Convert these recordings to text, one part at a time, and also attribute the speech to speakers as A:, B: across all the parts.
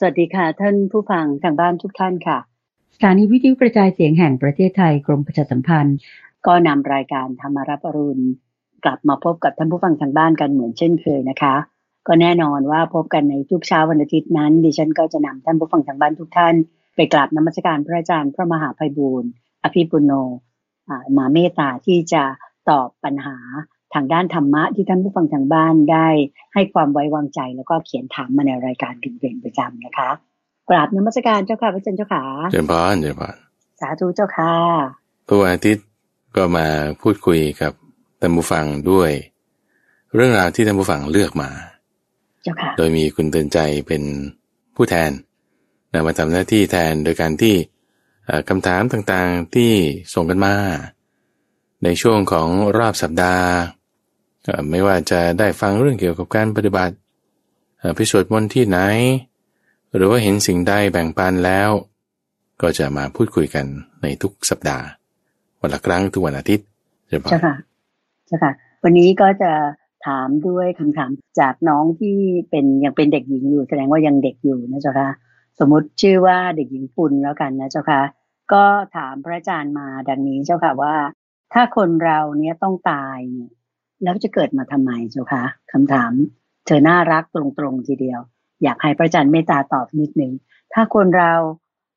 A: สวัสดีค่ะ ท่านผู้ฟังทางบ้านทุกท่านค่ะ
B: สถานีวิทยุกระจายเสียงแห่งประเทศไทยกรมประชาสัมพันธ์
A: ก็นำรายการธรรมารับอรุณ กลับมาพบกับท่านผู้ฟังทางบ้านกันเหมือนเช่นเคยนะคะ ก็แน่นอนว่าพบกันในทุกเช้าวันอาทิตย์นั้น ดิฉันก็จะนำท่านผู้ฟังทางบ้านทุกท่าน ไปกราบนมัสการพระอาจารย์พระมหาภัยบูรณ์อภิปุโนมาเมตตาที่จะตอบปัญหา ทางด้านธรรมะที่ท่านผู้ฟังทางบ้านได้ให้ความไว้วางใจแล้วก็เขียนถามมาในรายการถึงเป็นประจำนะคะกราบนมัสการเจ้าค่ะพระอาจารย์เจ้าค่ะ
C: เจริญพรเจริญพร
A: สาธุเจ้าค่ะ
C: ทุกวันอาทิตย์ก็มาพูดคุยกับท่านผู้ฟังด้วย เรื่องราวที่ท่านผู้ฟังเลือกมา
A: เจ้าค่ะ
C: โดยมีคุณเตือนใจเป็นผู้แทนนมาทำหน้าที่แทนโดยการที่คำถามต่างๆที่ส่งกันมา ในช่วงของรอบสัปดาห์ ไม่ว่าจะได้ฟังเรื่องเกี่ยวกับการปฏิบัติพิสวดมนต์ที่ไหน หรือว่าเห็นสิ่งใดแบ่งปันแล้ว ก็จะมาพูดคุยกันในทุกสัปดาห์ วันละครั้งทุกวันอาทิตย์
A: ใช่ค่ะใช่ค่ะ วันนี้ก็จะถามด้วยคำถามจากน้องที่เป็นยังเป็นเด็กหญิงอยู่ แสดงว่ายังเด็กอยู่นะเจ้าค่ะ สมมติชื่อว่าเด็กหญิงปุณแล้วกันนะเจ้าค่ะ ก็ถามพระอาจารย์มาดังนี้เจ้าค่ะว่า ถ้าคนเราเนี้ยต้องตายเนี่ย แล้วจะเกิดมาทำไมเจ้าคะคำถาม เธอน่ารักตรงๆทีเดียว อยากให้พระอาจารย์เมตตาตอบนิดนึงถ้าคนเรา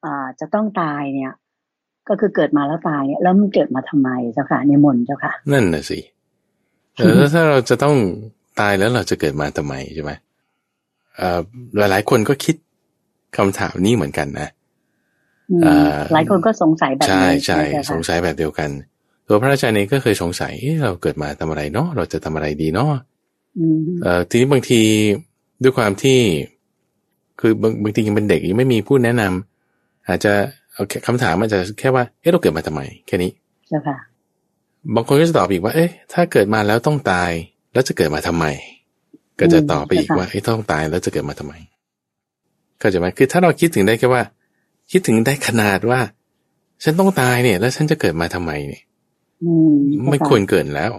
A: อ่าจะต้องตายเนี่ย ก็คือเกิดมาแล้วตายเนี่ยแล้วมันเกิดมาทำไมเจ้าค่ะในมนเจ้าค่ะ
C: นั่นน่ะสิเออถ้าเราจะต้องตายแล้วเราจะเกิดมาทำไมใช่ไหมเอ่อหลายๆคนก็คิดคำถามนี้เหมือนกันนะ
A: หลายคนก็สงสัยแบบนี้
C: ใช่ใช่สงสัยแบบเดียวกัน ตัวพระอาจารย์เองก็เคยสงสัยเราเกิดมาทำอะไรเนาะเราจะทำอะไรดีเนาะเอ่อทีนี้บางทีด้วยความที่ คือบางบางทียังเป็นเด็กยังไม่มีผู้แนะนำอาจจะเอาคำถามอาจจะแค่ว่าเอ๊ะเราเกิดมาทำไมแค่นี้
A: ใช่ค่ะ
C: บางคนก็จะตอบอีกว่า เอ๊ะ ถ้าเกิดมาแล้วต้องตาย แล้วจะเกิดมาทำไม ก็จะตอบไปอีกว่าเอ๊ะต้องตายแล้วจะเกิดมาทำไมก็จะไหมคือถ้าเราคิดถึงได้แค่ว่า คิดถึงได้ขนาดว่า ฉันต้องตายเนี่ย แล้วฉันจะเกิดมาทำไมเนี่ย ไม่ควรเกิดแล้ว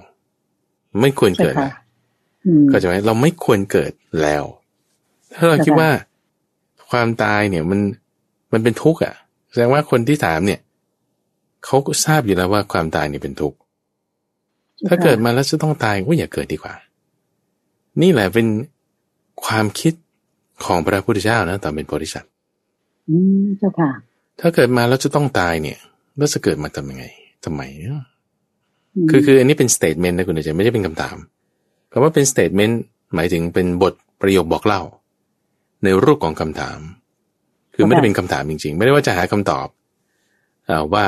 C: ไม่ควรเกิดแล้วก็จะไหมเราไม่ควรเกิดแล้ว ถ้าเราคิดว่า ความตายเนี่ยมันมันเป็นทุกข์อะ แสดงว่าคนที่ถามเนี่ยเขาก็ทราบอยู่แล้วว่าความตายเนี่ยเป็นทุกข์ถ้าเกิดมาแล้วจะต้องตายก็อย่าเกิดดีกว่า นี่แหละเป็นความคิดของพระพุทธเจ้านะตอนเป็นโพธิสัตว์
A: อืมเจ้าค่ะ
C: ถ้าเกิดมาแล้วจะต้องตายเนี่ย แล้วจะเกิดมาทำยังไงทำไม คือคืออันนี้เป็น statement นะคุณอาจารย์ไม่ใช่เป็นคำถามคำว่าเป็น statement หมายถึงเป็นบทประโยคบอกเล่า ในรูปของคำถาม คือไม่ได้เป็นคำถามจริง ๆ ไม่ได้ว่าจะหาคำตอบอว่า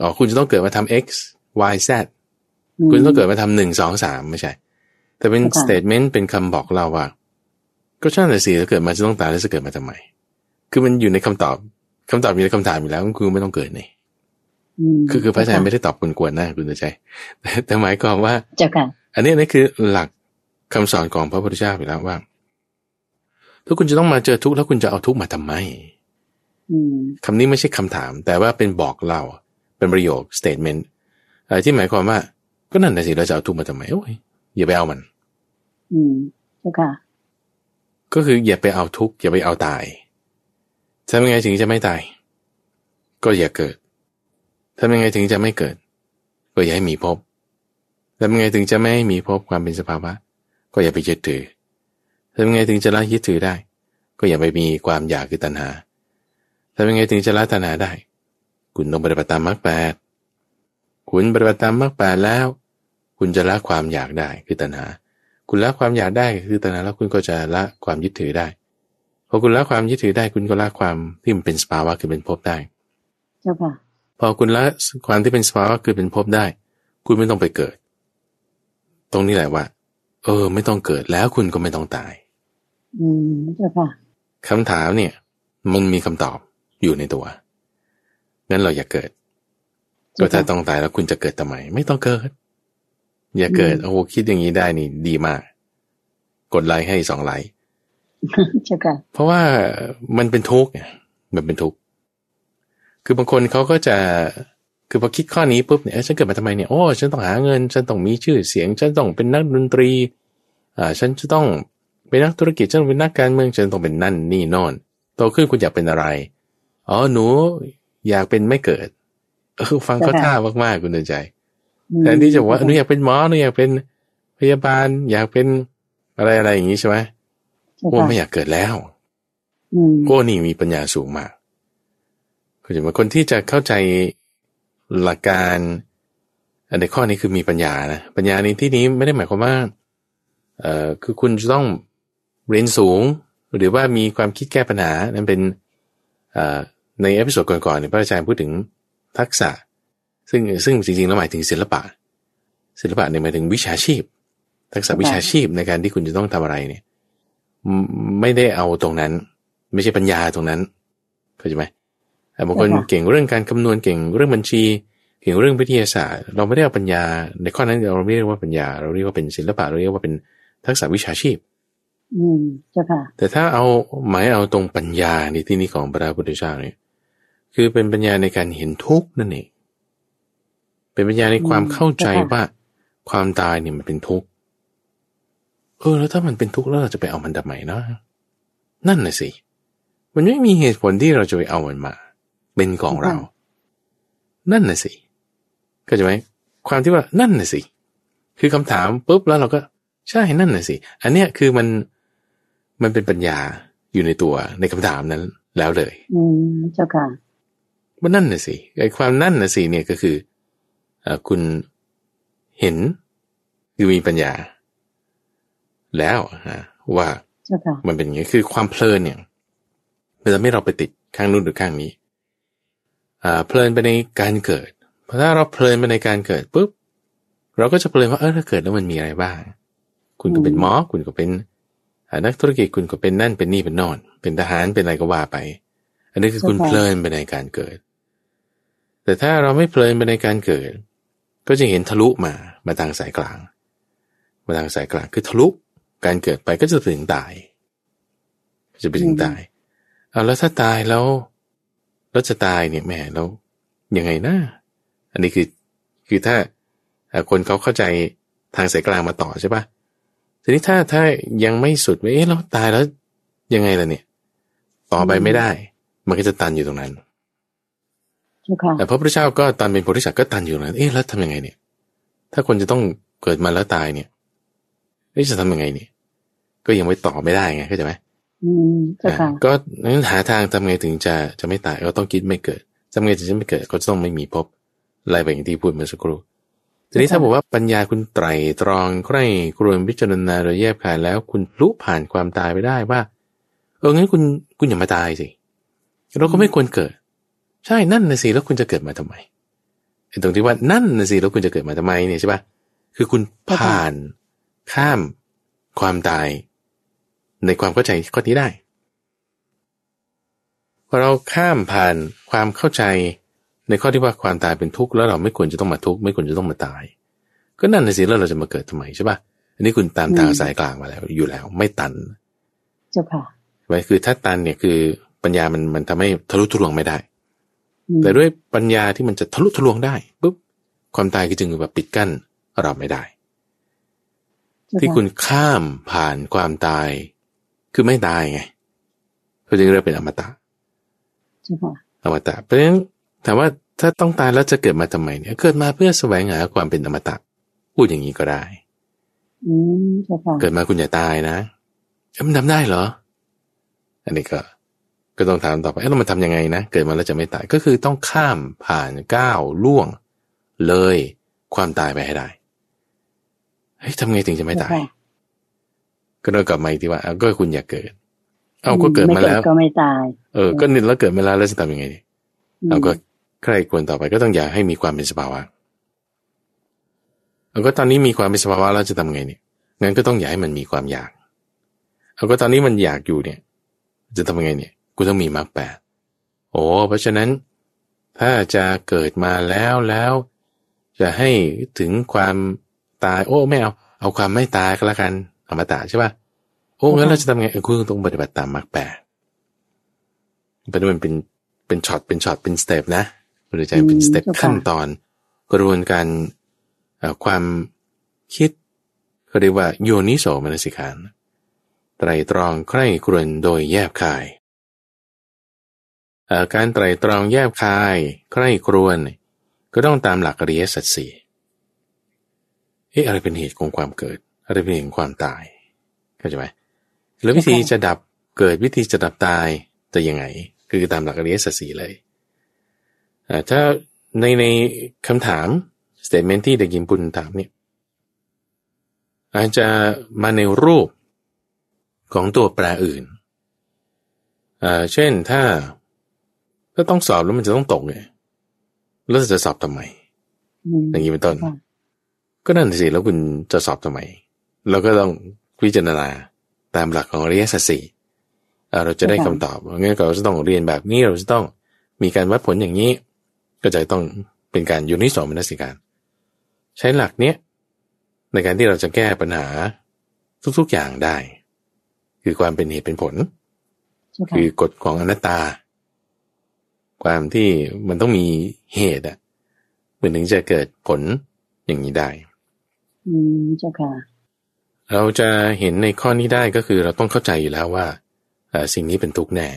C: อ๋อคุณจะต้องเกิดมาทำ x y z คุณต้องเกิดมาทำหนึ่งสองสามไม่ใช่ แต่เป็น statement เป็นคำบอกเล่าว่า ก็ช่างแต่สิถ้าเกิดมาจะต้องตายแล้วจะเกิดมาทำไม คือมันอยู่ในคำตอบคำตอบอยู่ในคำถามอยู่แล้วคือไม่ต้องเกิดนี่ คือคือพระอาจารย์ไม่ได้ตอบกวนๆนะคุณใจแต่หมายความว่า
A: เจ้าค่ะ
C: อันนี้นี่คือหลักคำสอนของพระพุทธเจ้าไปแล้วว่าถ้าคุณจะต้องมาเจอทุกข์แล้วคุณจะเอาทุกข์มาทำไมคำนี้ไม่ใช่คำถาม แต่ว่าเป็นบอกเล่าเป็นประโยค statement อะไรที่หมายความว่า ก็นั่นนะสิเราจะเอาทุกข์มาทำไมโอ้ยอย่าไปเอามัน
A: อืมเจ้าค่ะ
C: ก็คืออย่าไปเอาทุกข์อย่าไปเอาตายทำยังไงถึงจะไม่ตาย ก็อย่าเกิด ทำยังไงถึงจะไม่เกิด ก็อย่าให้มีภพทำยังไงถึงจะไม่ให้มีภพความเป็นสภาวะ ก็อย่าไปยึดถือทำยังไงถึงจะละยึดถือได้ ก็อย่าไปมีความอยากคือตัณหาทำยังไงถึงจะละตัณหาได้ คุณต้องปฏิบัติตามมรรคแปดคุณปฏิบัติตามมรรคแปดแล้ว คุณจะละความอยากได้คือตัณหา คุณละความอยากได้คือตัณหาแล้วคุณก็จะละความยึดถือได้พอคุณละความยึดถือได้ คุณก็ละความที่มันเป็นสภาวะคือเป็นภพได้
A: เจ้าค่ะ
C: พอคุณละความที่เป็นสภาวะคือเป็นภพได้ คุณไม่ต้องไปเกิด ตรงนี้แหละว่า เออ ไม่ต้องเกิดแล้วคุณก็ไม่ต้องตาย
A: อืมเจ้าค่ะ
C: คำถามเนี่ย มันมีคำตอบอยู่ในตัวงั้นเราอย่าเกิด ก็ถ้าต้องตายแล้วคุณจะเกิดทำไม ไม่ต้องเกิด อย่าเกิดโอ้โหคิดอย่างนี้ได้นี่ดีมาก กดไลค์ให้สองไลค์
A: ใช่ค่ะ
C: เพราะว่ามันเป็นทุกข์มันเป็นทุกข์ คือบางคนเขาก็จะคือพอคิดข้อนี้ปุ๊บเนี่ยฉันเกิดมาทำไมเนี่ยโอ้ฉันต้องหาเงิน ฉันต้องมีชื่อเสียง ฉันต้องเป็นนักดนตรีอ่าฉันจะต้องเป็นนักธุรกิจฉันต้องเป็นนักการเมืองฉันต้องเป็นนั่นนี่นอนโตขึ้นคุณอยากเป็นอะไรอ๋อหนูอยากเป็นไม่เกิดเออฟังเขาท่ามากๆคุณเดินใจแทนที่จะบอกว่าหนูอยากเป็นหมอหนูอยากเป็นพยาบาล อยากเป็นอะไรอะไรอย่างนี้ใช่ไหมโอ้ไม่อยากเกิดแล้วโอ้นี่มีปัญญาสูงมาก คือจะว่าคนที่จะเข้าใจหลักการในข้อนี้คือมีปัญญานะปัญญาในที่นี้ไม่ได้หมายความว่าเอ่อคือคุณจะต้องเรียนสูง หรือว่ามีความคิดแก้ปัญหานั้นเป็นเอ่อใน episode ก่อนๆเนี่ยพระอาจารย์พูดถึงทักษะ ซึ่งซึ่งจริงๆแล้วหมายถึงศิลปะ ศิลปะเนี่ยหมายถึงวิชาชีพ ทักษะวิชาชีพในการที่คุณจะต้องทำอะไรเนี่ย ไม่ได้เอาตรงนั้น ไม่ใช่ปัญญาตรงนั้นเข้าใจไหม บางคนเก่งเรื่องการคำนวณเก่งเรื่องบัญชีเกี่ยวเรื่องวิทยาศาสตร์ เราไม่ได้เอาปัญญา ในข้อนั้นเราไม่เรียกว่าปัญญา เราเรียกว่าเป็นศิลปะเราเรียกว่าเป็นทักษะวิชาชีพ
A: อืมเจ้าค่ะ
C: แต่ถ้าเอาหมายเอาตรงปัญญาในที่นี้ของพระพุทธเจ้าเนี่ยคือเป็นปัญญาในการเห็นทุกข์นั่นเองเป็นปัญญาในความเข้าใจว่าความตายเนี่ยมันเป็นทุกข์เออ แล้วถ้ามันเป็นทุกข์แล้วเราจะไปเอามันทำไมเนาะนั่นน่ะสิมันไม่มีเหตุผลที่เราจะไปเอามันมา เป็นของเรา นั่นน่ะสิก็จะไหมความที่ว่านั่นน่ะสิ คือคำถามปุ๊บแล้วเราก็ใช่นั่นน่ะสิ อันเนี้ยคือมันมันเป็นปัญญาอยู่ในตัวในคำถามนั้นแล้วเลย
A: อืมเจ้าค่ะ
C: ว่านั่นน่ะสิไอ้ความนั่นน่ะสิเนี่ยก็คืออคุณเห็นคือมีปัญญา แล้วฮะว่ามันเป็นอย่างนี้คือความเพลินเนี่ยมันจะไม่เราไปติดข้างนู้นหรือข้างนี้อ่า เพลินไปในการเกิดพอถ้าเราเพลินไปในการเกิดปุ๊บเราก็จะเพลินว่าเออถ้าเกิดแล้วมันมีอะไรบ้าง คุณก็เป็นหมอคุณก็เป็นนักธุรกิจคุณก็เป็นนั่นเป็นนี่เป็นนอน เป็นทหารเป็นอะไรก็ว่าไป อันนี้คือคุณเพลินไปในการเกิด แต่ถ้าเราไม่เพลินไปในการเกิด ก็จะเห็นทะลุมามาทางสายกลาง มาทางสายกลางคือทะลุการเกิดไปก็จะถึงตาย จะไปถึงตายเอาแล้วถ้าตายแล้ว แล้วจะตายเนี่ยแม่แล้วยังไงนะอันนี้คือคือถ้าคนเขาเข้าใจทางสายกลางมาต่อใช่ปะทีนี้ถ้าถ้ายังไม่สุดว่าเอ๊ะเราตายแล้วยังไงล่ะเนี่ย ต่อไปไม่ได้ มันก็จะตันอยู่ตรงนั้นแต่พระพุทธเจ้าก็ตันเป็นโพธิสัตว์ก็ตันอยู่นั้นเอ๊ะแล้วทำยังไงเนี่ย ถ้าคนจะต้องเกิดมาแล้วตายเนี่ยเอ๊ะจะทำยังไงเนี่ย ก็ยังไม่ต่อไม่ได้ไงเข้าใจไหม ก็นั้นหาทางทำไงถึงจะจะไม่ตายก็ต้องคิดไม่เกิดทำไงถึงจะไม่เกิดก็จะต้องไม่มีพบไล่ไปอย่างที่พูดเมื่อสักครู่ทีนี้ถ้าบอกว่าปัญญาคุณไตรตรองใคร่ครวญพิจารณาโดยแยบคายแล้ว คุณรู้ผ่านความตายไปได้ว่า เอองั้นคุณคุณอย่ามาตายสิเราก็ไม่ควรเกิด ใช่นั่นนะสิแล้วคุณจะเกิดมาทำไมไอ้ตรงที่ว่านั่นนะสิแล้วคุณจะเกิดมาทำไมเนี่ยใช่ปะคือคุณผ่านข้ามความตาย ในความเข้าใจข้อนี้ได้พอเราข้ามผ่านความเข้าใจในข้อที่ว่าความตายเป็นทุกข์แล้วเราไม่ควรจะต้องมาทุกข์ไม่ควรจะต้องมาตาย ก็นั่นนะสิแล้วเราจะมาเกิดทำไมใช่ปะอันนี้คุณตามทางสายกลางมาแล้วอยู่แล้ว ไม่ตัน
A: เจ้าค่ะ
C: ไว้คือถ้าตันเนี่ยคือปัญญามันมันทำให้ทะลุทะลวงไม่ได้ แต่ด้วยปัญญาที่มันจะทะลุทะลวงได้ปุ๊บความตายก็จึงแบบปิดกั้นเราไม่ได้ ที่คุณข้ามผ่านความตาย คือไม่ตายไงเขาจึงเรียกเป็นอมตะอมตะ เพราะฉะนั้นถามว่าถ้าต้องตายแล้วจะเกิดมาทำไมเนี่ย เกิดมาเพื่อแสวงหาความเป็นอมตะ พูดอย่างนี้ก็ได้เกิดมาคุณอย่าตายนะมันทำได้เหรอ อันนี้ก็ ก็ต้องถามต่อไปแล้วมันทำยังไงนะ เกิดมาแล้วจะไม่ตาย ก็คือต้องข้ามผ่านก้าวล่วง เลยความตายไปให้ได้ เฮ้ยทำไงถึงจะไม่ตาย ก็ต้องกลับมาอีกทีว่าก็คุณอยากเกิด เอาก็เกิดมาแล้ว
A: ก็ไม่ตาย
C: เออ ก็นิดแล้วเกิดมาแล้วแล้วจะทำยังไงดีเราก็ใครควรต่อไปก็ต้องอยากให้มีความเป็นสภาวะเราก็ตอนนี้มีความเป็นสภาวะแล้วจะทำไงเนี่ยงั้นก็ต้องอยากให้มันมีความอยากเอาก็ตอนนี้มันอยากอยู่เนี่ย จะทำยังไงเนี่ยกูต้องมีมรรคแปดโอ้เพราะฉะนั้น ถ้าจะเกิดมาแล้วแล้ว จะให้ถึงความตาย โอ้ไม่เอา เอาความไม่ตายก็แล้วกัน อมตะใช่ป่ะโอ้งั้นเราจะทำไงคุณต้องปฏิบัติตามมรรคแปดเป็นมันเป็นเป็นช็อตเป็นช็อตเป็น step นะหรือใจเป็น step ขั้นตอนกระบวนการความคิดเขาเรียกว่าโยนิโสมนสิการไตรตรองใคร่ครวญโดยแยบคายการไตรตรองแยบคายใคร่ครวญก็ต้องตามหลักอริยสัจสี่เอ๊ะอะไรเป็นเหตุของความเกิด อะไรเป็นเหตุของความตายเข้าใจไหมแล้ววิธีจะดับเกิดวิธีจะดับตายจะยังไง คือตามหลักอริยสัจสี่เลยถ้าในในคำถาม statement ที่เด็กญี่ปุ่นถามเนี่ยอาจจะมาในรูปของตัวแปรอื่นอ่าเช่นถ้าถ้าต้องสอบแล้วมันจะต้องตกไงแล้วจะสอบทำไม อย่างนี้เป็นต้น ก็นั่นสิแล้วคุณจะสอบทำไม เราก็ต้องพิจารณาตามหลักของอริยสัจสี่เราจะได้คำตอบงั้นเราจะต้องเรียนแบบนี้เราจะต้องมีการวัดผลอย่างนี้ ก็จะต้องเป็นการยูนิสองมนสิการ ใช้หลักเนี้ยในการที่เราจะแก้ปัญหาทุกๆอย่างได้ คือความเป็นเหตุเป็นผล คือกฎของอนัตตา ความที่มันต้องมีเหตุอะเหมือนถึงจะเกิดผลอย่างนี้ได้
A: อืมเจ้าค่ะ
C: เราจะเห็นในข้อนี้ได้ก็คือเราต้องเข้าใจอยู่แล้วว่าสิ่งนี้เป็นทุกข์แน่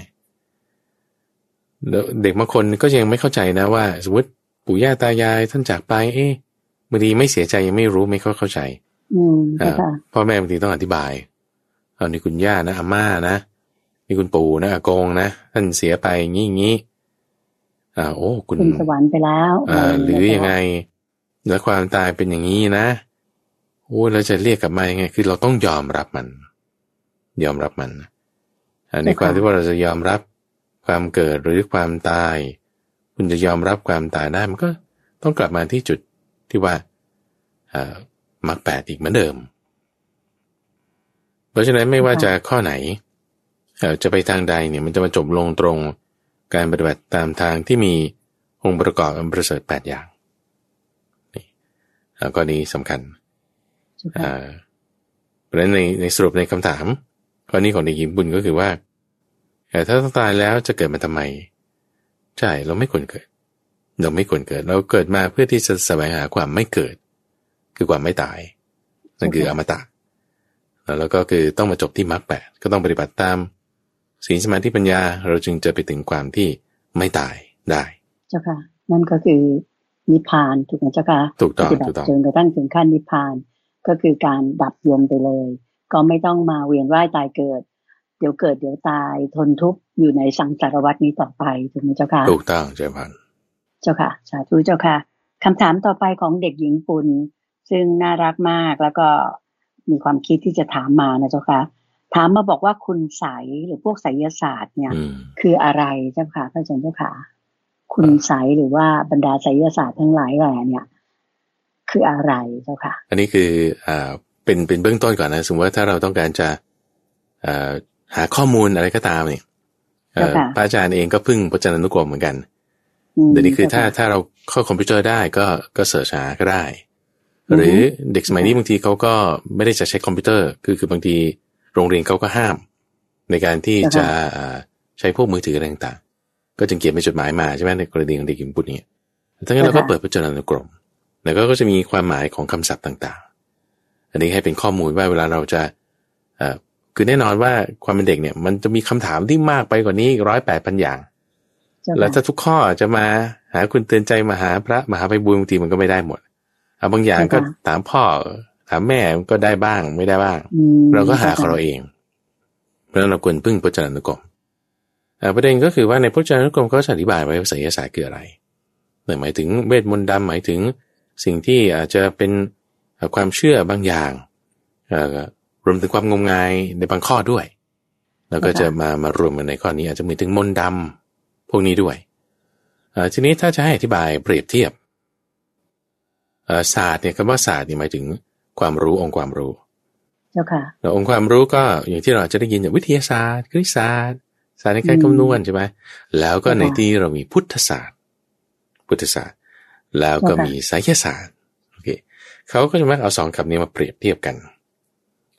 C: เด็กบางคนก็ยังไม่เข้าใจนะว่า สมมติปู่ย่าตายายท่านจากไป เอ๊ะบางทีไม่เสียใจยังไม่รู้ไม่เข้าใจ
A: อืม
C: พ่อแม่บางทีต้องอธิบายเอานี่คุณย่านะอาม่านะนี่คุณปู่นะอากงนะท่านเสียไปงี้งี้อ่าโอ้ คุณ
A: สวรรค์ไปแล้ว
C: อ่าหรือยังไง แล้วความตายเป็นอย่างนี้นะ โอ้เราจะเรียกกลับมายังไง คือเราต้องยอมรับมัน ยอมรับมันในความที่ว่าเราจะยอมรับความเกิดหรือความตาย คุณจะยอมรับความตายได้มันก็ต้องกลับมาที่จุดที่ว่าอ่ามรรคแปดอีกเหมือนเดิม เพราะฉะนั้นไม่ว่าจะข้อไหนจะไปทางใดเนี่ยมันจะมาจบลงตรงการปฏิบัติตามทางที่มีองค์ประกอบอันประเสริฐแปดอย่างนี่ก็นี้สำคัญ เพราะฉะนั้นในในสรุปในคำถามข้อนี้ของเด็กหญิงบุญก็คือว่าแต่ถ้าต้องตายแล้วจะเกิดมาทำไม ใช่เราไม่ควรเกิด เราไม่ควรเกิด เราเกิดมาเพื่อที่จะแสวงหาความไม่เกิด คือความไม่ตาย นั่นคืออมตะ แล้วก็คือต้องมาจบที่มรรคแปดก็ต้องปฏิบัติตามศีลสมาธิปัญญา เราจึงจะไปถึงความที่ไม่ตายได้
A: เจ้าค่ะ นั่นก็คือนิพพานถูกไหมเจ้าค่ะ
C: ถูกต้องถูกต้อง
A: จนกระทั่งถึงขั้นนิพพาน ก็คือการดับยมไปเลย ก็ไม่ต้องมาเวียนว่ายตายเกิด เดี๋ยวเกิดเดี๋ยวตายทนทุกข์อยู่ในสังสารวัตนี้ต่อไปถูกไหมเจ้าค่ะ
C: ถูกต้องเจ้าพัน
A: เจ้าค่ะสาธุเจ้าค่ะคำถามต่อไปของเด็กหญิงปุณซึ่งน่ารักมากแล้วก็มีความคิดที่จะถามมานะเจ้าค่ะถามมาบอกว่าคุณใสหรือพวกไสยศาสตร์เนี่ย คืออะไรเจ้าค่ะพระอาจารย์เจ้าค่ะ คุณใสหรือว่าบรรดาไสยศาสตร์ทั้งหลายแหล่เนี่ย คืออะไรเจ้าค่ะ
C: อันนี้คืออ่าเป็นเป็นเบื้องต้นก่อนนะสมมติว่าถ้าเราต้องการจะอ่าหาข้อมูลอะไรก็ตามเนี่ยพระอาจารย์เองก็พึ่งพจนานุกรมเหมือนกันเดี๋ยวนี้คือถ้าถ้าเราเข้าคอมพิวเตอร์ได้ก็ก็เสิร์ชหาก็ได้ หรือเด็กสมัยนี้บางทีเขาก็ไม่ได้จะใช้คอมพิวเตอร์ คือคือบางทีโรงเรียนเขาก็ห้าม ในการที่จะใช้พวกมือถืออะไรต่างๆก็จึงเขียนเป็นจดหมายมาใช่ไหมในกรณีของเด็กหญิงปุตนี้ทั้งนั้นเราก็เปิดพจนานุกรม แล้วก็จะมีความหมายของคำศัพท์ต่างๆ อันนี้ให้เป็นข้อมูลว่าเวลาเราจะคือแน่นอนว่าความเป็นเด็กเนี่ย มันจะมีคำถามที่มากไปกว่านี้ร้อยแปดพันอย่าง แล้วถ้าทุกข้อจะมาหาคุณเตือนใจมาหาพระมหาไปบุญบางทีมันก็ไม่ได้หมดเอาบางอย่างก็ถามพ่อถามแม่ก็ได้บ้างไม่ได้บ้าง เราก็หาของเราเอง เพราะนั้นเราควรพึ่งพจนานุกรมประเด็นก็คือว่าในพจนานุกรมเขาอธิบายไว้ว่าไสยศาสตร์คืออะไรหมายถึงเวทมนต์ดำหมายถึง สิ่งที่อาจจะเป็นความเชื่อบางอย่างรวมถึงความงมงายในบางข้อด้วย แล้วก็จะมามารวมกันในข้อนี้อาจจะมีถึงมนดำพวกนี้ด้วยทีนี้ถ้าจะให้อธิบายเปรียบเทียบศาสตร์เนี่ยคำว่าศาสตร์นี่หมายถึงความรู้องค์ความรู้
A: เจ้าค่ะ
C: แล้วองค์ความรู้ก็อย่างที่เราจะได้ยินอย่างวิทยาศาสตร์คณิตศาสตร์ศาสตร์ในการคำนวณใช่ไหมแล้วก็ในที่เรามีพุทธศาสตร์ พุทธศาสตร์ แล้วก็มีไสยศาสตร์โอเคเขาก็จะมาเอาสองคำนี้มาเปรียบเทียบกัน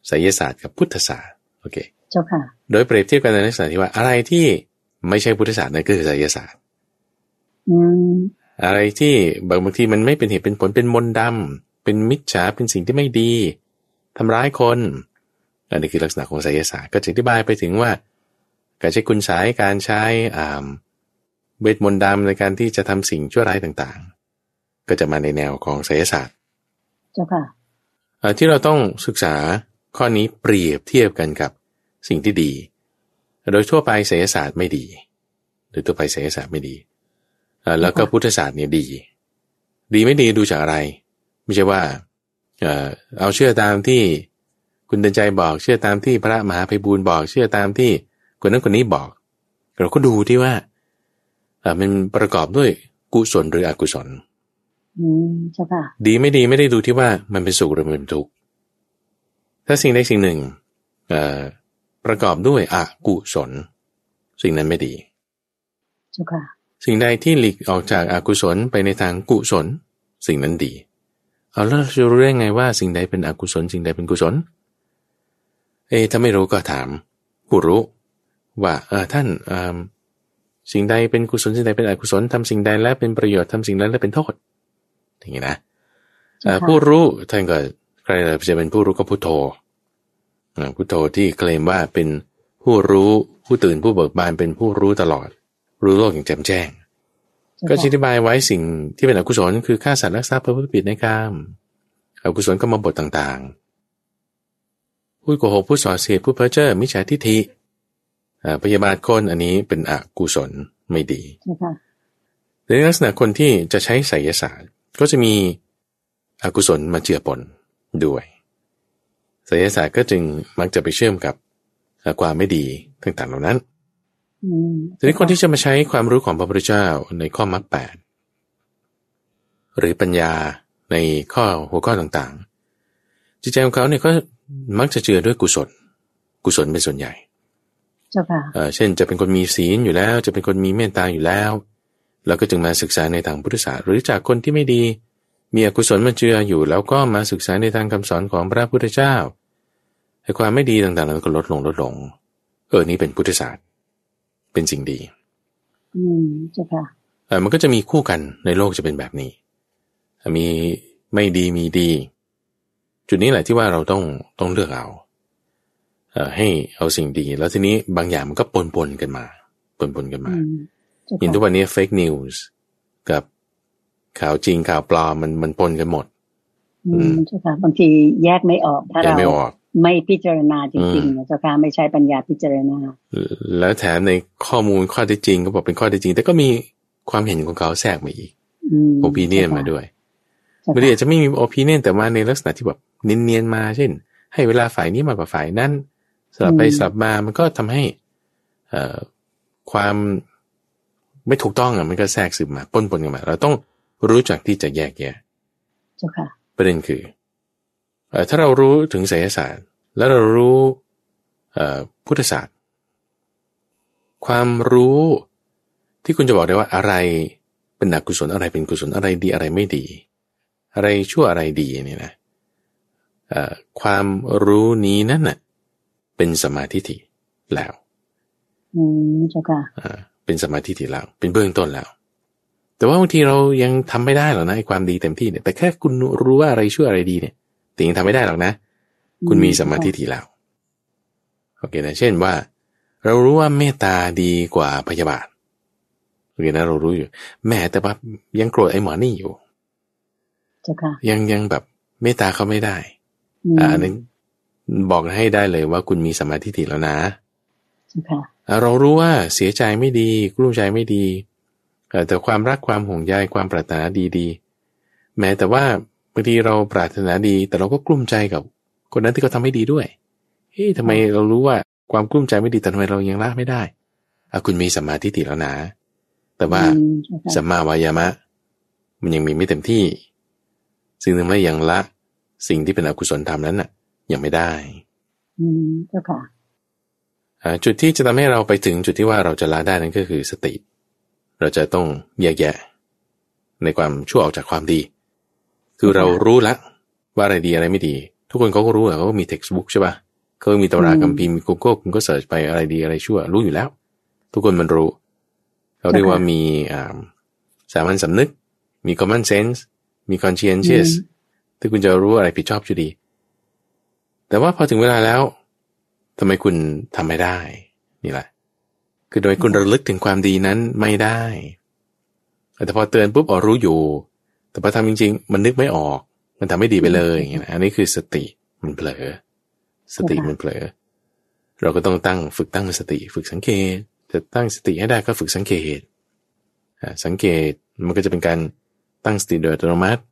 C: ไสยศาสตร์กับพุทธศาสตร์โอเค
A: เจ้าค่ะ
C: โดยเปรียบเทียบกันในลักษณะที่ว่าอะไรที่ไม่ใช่พุทธศาสตร์นั่นก็คือไสยศาสตร์อะไรที่บางบางทีมันไม่เป็นเหตุเป็นผลเป็นมนดำเป็นมิจฉาเป็นสิ่งที่ไม่ดีทำร้ายคนอันนี้คือลักษณะของไสยศาสตร์ก็จะอธิบายไปถึงว่า การใช้คุณสายการใช้อ่าเวทมนต์ดำในการที่จะทำสิ่งชั่วร้ายต่างๆ ก็จะมาในแนวของไสยศาสตร์
A: เจ้าค่ะ
C: เอ่อที่เราต้องศึกษาข้อนี้เปรียบเทียบกันกับสิ่งที่ดี โดยทั่วไปไสยศาสตร์ไม่ดี โดยทั่วไปไสยศาสตร์ไม่ดีเอ่อแล้วก็พุทธศาสตร์เนี่ยดี ดีไม่ดีดูจากอะไร ไม่ใช่ว่าเอ่อเอาเชื่อตามที่คุณเดินใจบอก เชื่อตามที่พระมหาภัยบูลย์บอก เชื่อตามที่คนนั้นคนนี้บอก เราก็ดูที่ว่าเอ่อมันประกอบด้วยกุศลหรืออกุศล
A: อืม เจ้าค่ะ
C: ดีไม่ดีไม่ได้ดูที่ว่ามันเป็นสุขหรือมันเป็นทุกข์ ถ้าสิ่งใดสิ่งหนึ่งเอ่อประกอบด้วยอกุศล สิ่งนั้นไม่ดี
A: เจ้าค่ะ
C: สิ่งใดที่หลีกออกจากอากุศลไปในทางกุศล สิ่งนั้นดี เอาแล้วเราจะรู้ได้ไงว่าสิ่งใดเป็นอกุศล สิ่งใดเป็นกุศล เอะถ้าไม่รู้ก็ถามผู้รู้ว่าเออท่านเออสิ่งใดเป็นกุศลสิ่งใดเป็นอกุศลทำสิ่งใดแล้วเป็นประโยชน์ทำสิ่งนั้นแล้วเป็นโทษ อย่างนี้นะเอ่อ
A: เจ้าค่ะ
C: ผู้รู้ท่านก็ใครจะเป็นผู้รู้ก็พุทโธอ่าพุทโธที่เคลมว่าเป็นผู้รู้ผู้ตื่นผู้เบิกบานเป็นผู้รู้ตลอด รู้โลกอย่างแจ่มแจ้ง ก็อธิบายไว้สิ่งที่เป็นอกุศลคือฆ่าสัตว์ลักทรัพย์ประพฤติผิดในกามอกุศลก็มาบทต่างๆพูดโกหกพูดส่อเสียดพูดเพ้อเจ้อมิจฉาทิฏฐิอ่าพยาบาทคนอันนี้เป็นอกุศลไม่ดี
A: เจ้าค่ะ
C: ในลักษณะคนที่จะใช้ไสยศาสตร์ ก็จะมีอกุศลมาเจือปนด้วยไสยศาสตร์ก็จึงมักจะไปเชื่อมกับเอ่อความไม่ดีต่างๆเหล่านั้น
A: อืม
C: ทีนี้คนที่จะมาใช้ความรู้ของพระพุทธเจ้าในข้อมรรคแปดหรือปัญญาในข้อหัวข้อต่างๆ จิตใจของเขาเนี่ยก็มักจะเจือด้วยกุศล กุศลเป็นส่วนใหญ่
A: เจ้าค่ะ
C: เอ่อเช่นจะเป็นคนมีศีลอยู่แล้ว จะเป็นคนมีเมตตาอยู่แล้ว แล้วก็จึงมาศึกษาในทางพุทธศาสตร์หรือจากคนที่ไม่ดี มีอกุศลมาเจืออยู่ แล้วก็มาศึกษาในทางคำสอนของพระพุทธเจ้าให้ความไม่ดีต่างๆนั้นก็ลดลงลดลง เออนี่เป็นพุทธศาสตร์ เป็นสิ่งดี
A: อืมเจ้าค่ะ
C: เออมันก็จะมีคู่กันในโลกจะเป็นแบบนี้ มีไม่ดีมีดี จุดนี้แหละที่ว่าเราต้องต้องเลือกเอาเออให้เอาสิ่งดี แล้วทีนี้บางอย่างมันก็ปนปนๆกันมาปนปนๆกันมา
A: อืมเจ้า
C: อ ย่างทุก
A: ค่ะ
C: วันนี้ fake news กับข่าวจริงข่าวปลอมมันมันปนกันหมด
A: อืมเจ้าค่ะบางทีแยกไม่ออกถ้า
C: แยก
A: เรา
C: ไม่ออก
A: ไม่พิจารณาจริง
C: อืม
A: ๆนะเจ้าค่ะไม่ใช้ปัญญาพิจารณา
C: แล้วแถมในข้อมูลข้อเท็จจริง ก็บอกเป็นข้อเท็จจริง แต่ก็มีความเห็นของเขาแทรกมาอีก
A: อืม
C: opinion มาด้วย
A: เจ้า
C: บางที
A: ค่ะ
C: อาจจะไม่มีโอปิเนียนแต่มาในลักษณะที่แบบเนียนๆมาเช่น ให้เวลาฝ่ายนี้มากกว่าฝ่ายนั้นสลับไปสลับมามันก็ทำให้ เอ่อความ ไม่ถูกต้องอะมันก็แทรกซึมมาปนปนกันมา เราต้องรู้จักที่จะแยกแยะ
A: เจ้าค่ะ
C: ประเด็นคือเอ่อถ้าเรารู้ถึงไสยศาสตร์ แล้วเรารู้เอ่อพุทธศาสตร์ ความรู้ที่คุณจะบอกได้ว่าอะไรเป็นอกุศลอะไรเป็นกุศลอะไรดีอะไรไม่ดี อะไรชั่วอะไรดีเนี่ยนะเอ่อความรู้นี้นั่นน่ะเป็นสมาธิฏฐิแล้ว
A: อืมเจ้าค่ะ
C: อ่า เป็นสมาธิฏฐิแล้ว เป็นเบื้องต้นแล้ว แต่ว่าบางทีเรายังทำไม่ได้หรอกนะไอ้ความดีเต็มที่เนี่ย แต่แค่คุณรู้ว่าอะไรชั่วอะไรดีเนี่ยแต่ยังทำไม่ได้หรอกนะ คุณมีสมาธิฏฐิแล้วโอเคนะเช่นว่า เรารู้ว่าเมตตาดีกว่าพยาบาทโอเคนะเรารู้อยู่ แม่แต่ว่ายังโกรธไอ้หมอนี่อยู่
A: เจ้าค่ะ
C: ยังยังแบบเมตตาเขาไม่ได้
A: อืม
C: อ่าอันนี้บอกให้ได้เลยว่าคุณมีสมาธิฏฐิแล้วนะ
A: เจ้าค่ะ
C: อ่าเรารู้ว่าเสียใจไม่ดีกลุ้มใจไม่ดีเอ่อแต่ความรักความห่วงใยความปรารถนาดีดีแม้แต่ว่าบางทีเราปรารถนาดี แต่เราก็กลุ้มใจกับ คนนั้นที่เขาทำไม่ดีด้วยเฮ้ยทำไมเรารู้ว่าความกลุ้มใจไม่ดีแต่ทำไมเรายังละไม่ได้อะคุณมีสมาธิฏฐิแล้วนะ แต่ว่า
A: อืมเจ้าค่ะ
C: สัมมาวายามะ มันยังมีไม่เต็มที่ ซึ่งทำให้ยังละ สิ่งที่เป็นอกุศลธรรมนั้นน่ะ ยังไม่ได้
A: อืมเจ้าค่ะ
C: อ่า จุดที่จะทำให้เราไปถึงจุดที่ว่าเราจะละได้นั่นก็คือสติ เราจะต้องแยกแยะ ในความชั่วออกจากความดี คือเรารู้ละว่าอะไรดีอะไรไม่ดี ทุกคนเขาก็รู้อะเขาก็มี textbook ใช่ปะเขามีตำรา
A: อืม
C: คัมภีร์มี Google คุณก็เสิร์ชไปอะไรดีอะไรชั่ว รู้อยู่แล้ว ทุกคนมันรู้เราเรียกว่ามีอ่าสามัญสำนึก มี common sense มี conscientious
A: อืม
C: ที่คุณจะรู้อะไรผิดชอบชั่วดี แต่ว่าพอถึงเวลาแล้ว ทำไมคุณทำไม่ได้ นี่แหละ คือโดยคุณระลึกถึงความดีนั้นไม่ได้ แต่พอเตือนปุ๊บอ๋อรู้อยู่ แต่พอทำจริง ๆ มันนึกไม่ออก มันทำไม่ดีไปเลยอย่างเงี้ยอันนี้คือสติมันเผลอ สติมันเผลอ เราก็ต้องตั้งฝึกตั้งสติ ฝึกสังเกต จะตั้งสติให้ได้ก็ฝึกสังเกตสังเกตมันก็จะเป็นการตั้งสติโดยอัตโนมัติ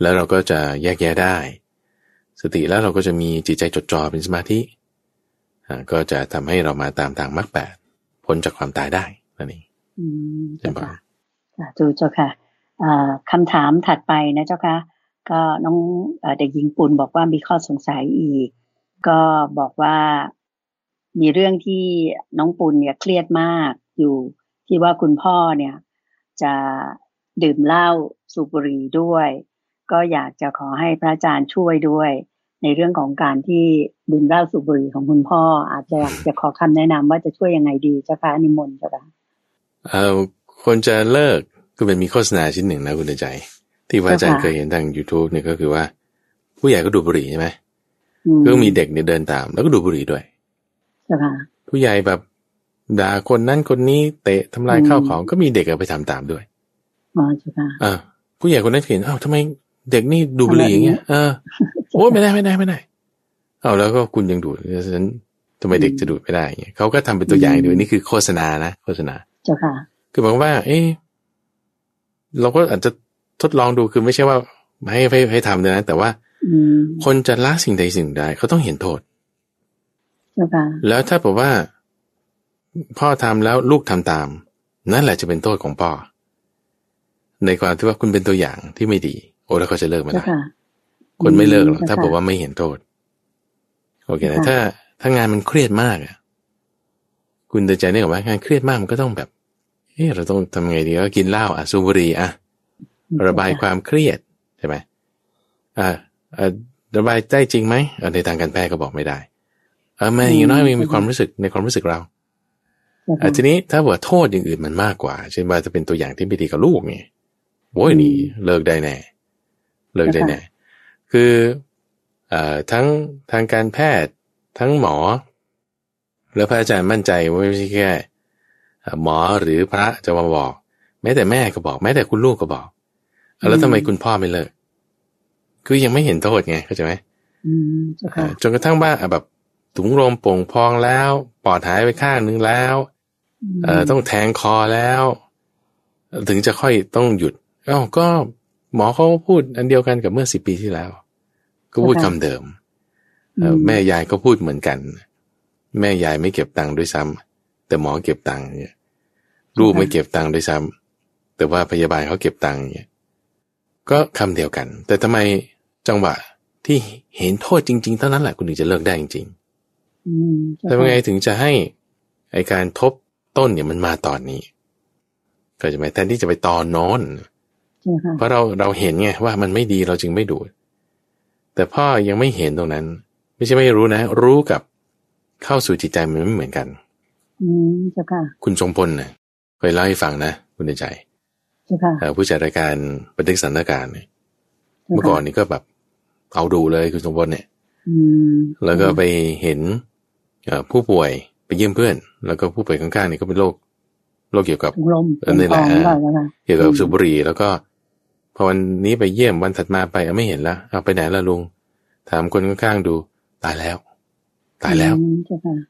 C: แล้วเราก็จะแยกแยะได้ สติแล้วเราก็จะมีจิตใจจดจ่อเป็นสมาธิ ก็จะทำให้เรามาตามทางมรรคแปดพ้นจากความตายได้นั่นเอง
A: เจ้าค่ะสาธุเจ้าค่ะคำถามถัดไปนะเจ้าค่ะก็น้องเด็กหญิงปุณบอกว่ามีข้อสงสัยอีก ก็บอกว่ามีเรื่องที่น้องปุณเนี่ยเครียดมากอยู่ที่ว่าคุณพ่อเนี่ยจะดื่มเหล้าสูบบุหรี่ด้วย ก็อยากจะขอให้พระอาจารย์ช่วยด้วย ในเรื่องของการที่ดื่มเหล้าสูบบุหรี่ของคุณพ่อ อาจจะจะขอคำแนะนำว่าจะช่วยยังไงดีเจ้าค่ะนิมนต์เจ้าค่ะ
C: เออคนจะเลิกก็เป็นมีโฆษณาชิ้นหนึ่งนะคุณใจ ที่พระอาจารย์เคยเห็นทาง youtube เนี่ยก็คือว่า ผู้ใหญ่ก็ดูบุหรี่ใช่ไหมก็มีเด็กเนี่ยเดินตาม แล้วก็ดูบุหรี่ด้วยผู้ใหญ่แบบด่าคนนั้นคนนี้เตะทำลายข้าวของก็มีเด็กไปทำตามด้วย
A: อ๋อใช่ค่ะ
C: อ่าผู้ใหญ่คนนั้นเห็นอ้าวทำไมเด็กนี่ดูบุหรี่อย่างเงี้ยเออ โอ้ไม่ได้ไม่ได้ไม่ได้ เอาแล้วก็คุณยังดูดฉะนั้นทำไมเด็กจะดูดไม่ได้เงี้ยเขาก็ทำเป็นตัวอย่างดูนี่คือโฆษณานะโฆษณา
A: เจ้าค่ะ
C: คือบอกว่า เอ๊เราก็อาจจะทดลองดูคือไม่ใช่ว่าให้ให้ให้ทำเลยนะ แต่ว่าคนจะละสิ่งใดสิ่งใดเขาต้องเห็นโทษแล้วถ้าบอกว่า พ่อทำแล้วลูกทำตาม นั่นแหละจะเป็นโทษของพ่อ ในความที่ว่าคุณเป็นตัวอย่างที่ไม่ดี โอ้แล้วเขาจะเลิกมาได้ คนไม่เลิกหรอกถ้าบอกว่าไม่เห็นโทษ โอเคนะถ้าถ้างานมันเครียดมากอะ คุณเดินใจเนี่ยว่างานเครียดมากมันก็ต้องแบบเฮ้เราต้องทำไงดีก็กินเหล้าอะสูบบุหรี่อะระบายความเครียดใช่ไหมอ่าระบายได้จริงไหมในทางการแพทย์ก็บอกไม่ได้เออแม่อย่างน้อยมีความรู้สึกในความรู้สึกเราอทีนี้ถ้าว่าโทษอย่างอื่นมันมากกว่า เช่นว่าจะเป็นตัวอย่างที่ไม่ดีกับลูกไงโว้ยนี่เลิกได้แน่ เลิกได้แน่ คือเอ่อทั้งทางการแพทย์ทั้งหมอ แล้วพระอาจารย์มั่นใจว่าไม่ใช่แค่หมอหรือพระจะมาบอก แม้แต่แม่ก็บอก แม้แต่คุณลูกก็บอกแล้วทำไมคุณพ่อไม่เลิก คือยังไม่เห็นโทษไงเข้าใจไหมจนกระทั่งว่าแบบถุงลมโป่งพองแล้ว ปอดหายไปข้างนึงแล้วเอ่อต้องแทงคอแล้ว ถึงจะค่อยต้องหยุดอ้าวก็หมอเขาพูดอันเดียวกันกับเมื่อสิบปีที่แล้ว ก็พูดคำเดิมแม่ยายก็พูดเหมือนกัน แม่ยายไม่เก็บตังค์ด้วยซ้ำแต่หมอเก็บตังค์เนี่ยลูกไม่เก็บตังค์ด้วยซ้ำแต่ว่าพยาบาลเขาเก็บตังค์เนี่ยก็คำเดียวกัน แต่ทำไมจังหวะที่เห็นโทษจริงๆเท่านั้นแหละคุณถึงจะเลิกได้จริงๆแต่ยังไงถึงจะให้ไอการทบต้นเนี่ยมันมาตอนนี้ก็จะไม่แทนที่จะไปตอนนอนเพราะเราเราเห็นไงว่ามันไม่ดีเราจึงไม่ดูด แต่พ่อยังไม่เห็นตรงนั้น ไม่ใช่ไม่รู้นะ รู้กับเข้าสู่จิตใจมันไม่เหมือนกัน
A: อืมเจ้าค่ะ
C: คุณทรงพลนะเคยเล่าให้ฟังนะคุณใจผู้จัดรายการบันทึกสถานการณ์เนี่ยเมื่อก่อนนี้ก็แบบเอาดูเลยคุณสมบูรณ์เนี่ยแล้วก็ไปเห็นผู้ป่วยไปเยี่ยมเพื่อน แล้วก็ผู้ป่วยข้างๆนี่ก็เป็นโรคโรคเกี่ยวกับ
A: นี่แหละ
C: เกี่ยวกับสุบุรีแล้วก็ พอวันนี้ไปเยี่ยมวันถัดมาไปไม่เห็นแล้วเอาไปไหนละลุง ถามคนข้างๆดู ตายแล้ว ตายแล้ว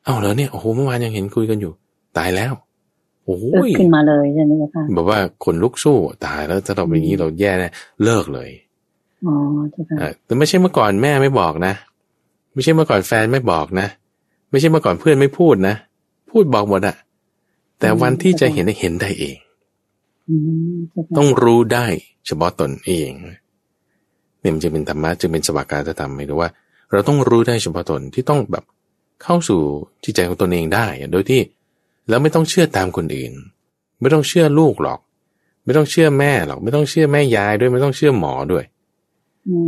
C: เอ้าเหรอเนี่ยโอ้โหเมื่อวานยังเห็นคุยกันอยู่ ตายแล้วโอ้
A: ยขึ้นมาเลยใช่ไหมคะ
C: แบบว่าคนลุกสู้ตายแล้วถ้าเราเป็นอย่างนี้เราแย่แน่เลิกเลย
A: อ๋อใช่ค่ะ
C: แต่ไม่ใช่เมื่อก่อนแม่ไม่บอกนะ ไม่ใช่เมื่อก่อนแฟนไม่บอกนะ ไม่ใช่เมื่อก่อนเพื่อนไม่พูดนะ พูดบอกหมดอะแต่วันที่จะเห็นเห็นได้เอง ต้องรู้ได้เฉพาะตนเองเนี่ยมันจะเป็นธรรมะจะเป็นสวากาธรรมไม่รู้ว่า เราต้องรู้ได้เฉพาะตนที่ต้องแบบเข้าสู่จิตใจของตนเองได้โดยที่แล้วไม่ต้องเชื่อตามคนอื่น ไม่ต้องเชื่อลูกหรอก ไม่ต้องเชื่อแม่หรอก ไม่ต้องเชื่อแม่ยายด้วยไม่ต้องเชื่อหมอด้วย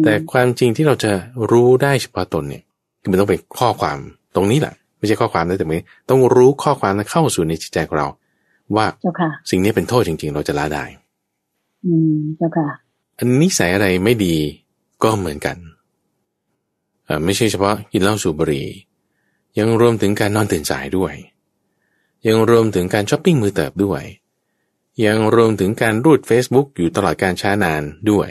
C: แต่ความจริงที่เราจะรู้ได้เฉพาะตนเนี่ยคือมันต้องเป็นข้อความตรงนี้แหละไม่ใช่ข้อความนะแต่ไม่ต้องรู้ข้อความนั้นเข้าสู่ในจิตใจของเรา ว่าสิ่งนี้เป็นโทษจริง ๆ เราจะละได้
A: อืมเจ้าค่ะ
C: อันนิสัยอะไรไม่ดีก็เหมือนกันอ่าไม่ใช่เฉพาะกินเหล้าสูบบุหรี่ยังรวมถึงการนอนตื่นสายด้วย ยังรวมถึงการช้อปปิ้งมือเติบด้วย ยังรวมถึงการรูด Facebook อยู่ตลอดการช้านานด้วย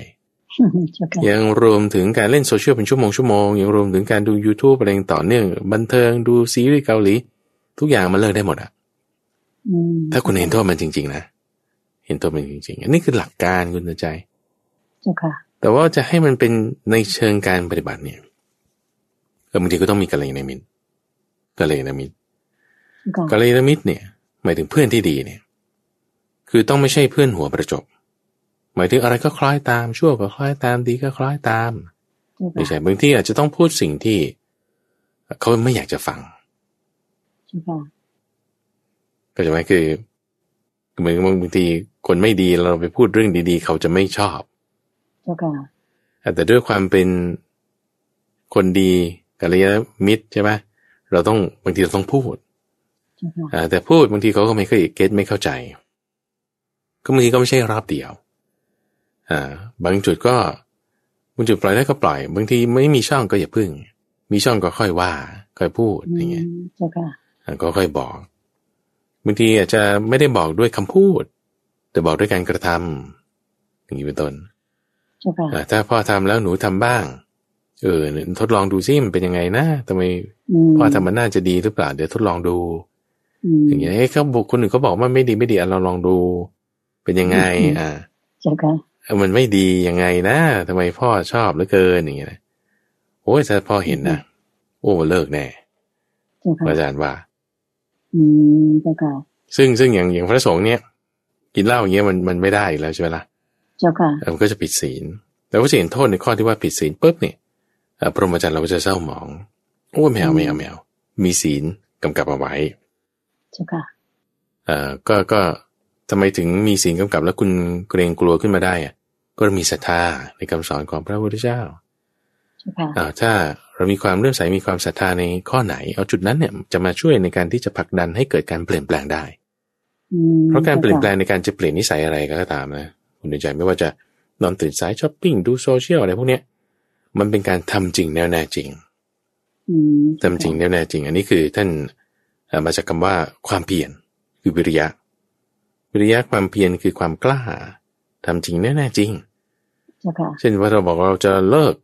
A: เจ้าค่ะ
C: ยังรวมถึงการเล่นโซเชียลเป็นชั่วโมงชั่วโมงยังรวมถึงการดู YouTube อะไรต่อเนื่อง บันเทิงดูซีรีส์เกาหลี ทุกอย่างมันเลิกได้หมดอะ
A: อืม
C: ถ้าคุณเห็นโทษมันจริง ๆ นะ เห็นโทษมันจริง ๆ อันนี้คือหลักการคุณใจ
A: เจ้าค่ะ
C: แต่ว่าจะให้มันเป็นในเชิงการปฏิบัติเนี่ยเออบางทีก็ต้องมีกัลยาณมิตรกัลยาณมิตร
A: เจ้าค่ะ
C: กัลยาณมิตรเนี่ย หมายถึงเพื่อนที่ดีเนี่ย คือต้องไม่ใช่เพื่อนหัวประจบ หมายถึงอะไรก็คล้อยตามชั่วก็คล้อยตามดีก็คล้อยตาม
A: เจ้า
C: ไม่
A: ค่ะ
C: ใช่บางทีอาจจะต้องพูดสิ่งที่ เขาไม่อยากจะฟัง
A: เจ้าค่ะ
C: ก็จะไหมคือเหมือนบางทีคนไม่ดีเราไปพูดเรื่องดี ๆ เขาจะไม่ชอบ
A: เจ้าค่ะ
C: แต่ด้วยความเป็นคนดีกัลยาณมิตรใช่ไหมเราต้องบางทีเราต้องพูด
A: เจ้าค่ะ
C: อ่าแต่พูดบางทีเขาก็ไม่เคยเก็ตไม่เข้าใจ ก็บางทีก็ไม่ใช่รอบเดียวอ่าบางจุดก็บางจุดปล่อยได้ก็ปล่อย บางทีไม่มีช่องก็อย่าพึ่ง มีช่องก็ค่อยว่า ค่อยพูดอย่างเงี้ย
A: อืมเจ้าค่ะ
C: อ่าก็ค่อยบอก บางทีอาจจะไม่ได้บอกด้วยคำพูด แต่บอกด้วยการกระทำอย่างนี้เป็นต้น
A: เจ้าค่ะ
C: อ่าถ้าพ่อทำแล้วหนูทำบ้าง เออทดลองดูซิมันเป็นยังไงนะทำไม
A: ม
C: พ่อทำมันน่าจะดีหรือเปล่า เดี๋ยวทดลองดู
A: ม
C: อย่างเงี้ยเอ้ยเขาบุคคนอื่นเขาบอกว่าไม่ดีไม่ดีอะเราลองดู เป็นยังไง อ่า
A: เจ้าค่ะ
C: เออมันไม่ดียังไงนะทำไมพ่อชอบเหลือเกินอย่างเงี้ยนะโอ้ยถ้าพ่อเห็นนะโอ้เลิกแน่
A: เจ้าค่ะ
C: อาจารย์ว่า
A: อืมเจ้าค่ะ
C: ซึ่งซึ่งอย่างอย่างพระสงฆ์เนี่ย กินเหล้าอย่างเงี้ยมันมันไม่ได้อีกแล้วใช่ไหมล่ะ
A: เจ้าค่ะ
C: เออมันก็จะผิดศีลแต่ว่าจะเห็นโทษในข้อที่ว่าผิดศีลปุ๊บเนี่ยเอ่อพรหมจรรย์เราก็จะเศร้าหมองโอ้ยแมวแมวแมวมีศีลกำกับเอาไว้
A: เจ้าค่ะ
C: เอ่อก็ก็ทำไมถึงมีศีลกำกับแล้วคุณเกรงกลัวขึ้นมาได้อะก็มีศรัทธาในคำสอนของพระพุทธเจ้า
A: เจ้าค่ะ
C: อ่าถ้า เรามีความเลื่อมใสมีความศรัทธาในข้อไหน เอาจุดนั้นเนี่ยจะมาช่วยในการที่จะผลักดันให้เกิดการเปลี่ยนแปลงได้
A: อืม
C: เพราะการเปลี่ยนแปลงในการจะเปลี่ยนนิสัยอะไรก็ตามนะคุณดวงใจไม่ว่าจะนอนตื่นสายช้อปปิ้งดูโซเชียลอะไรพวกเนี้ยมันเป็นการทำจริงแน่วแน่จริง
A: อืม
C: ทำจริงแน่วแน่จริง อันนี้คือท่านเอ่อมาจากคำว่าความเพียรคือวิริยะ วิริยะความเพียรคือความกล้าทำจริงแน่แน่จริง
A: เจ้าค่ะ
C: เช่นว่าเราบอกว่าเราจะเลิก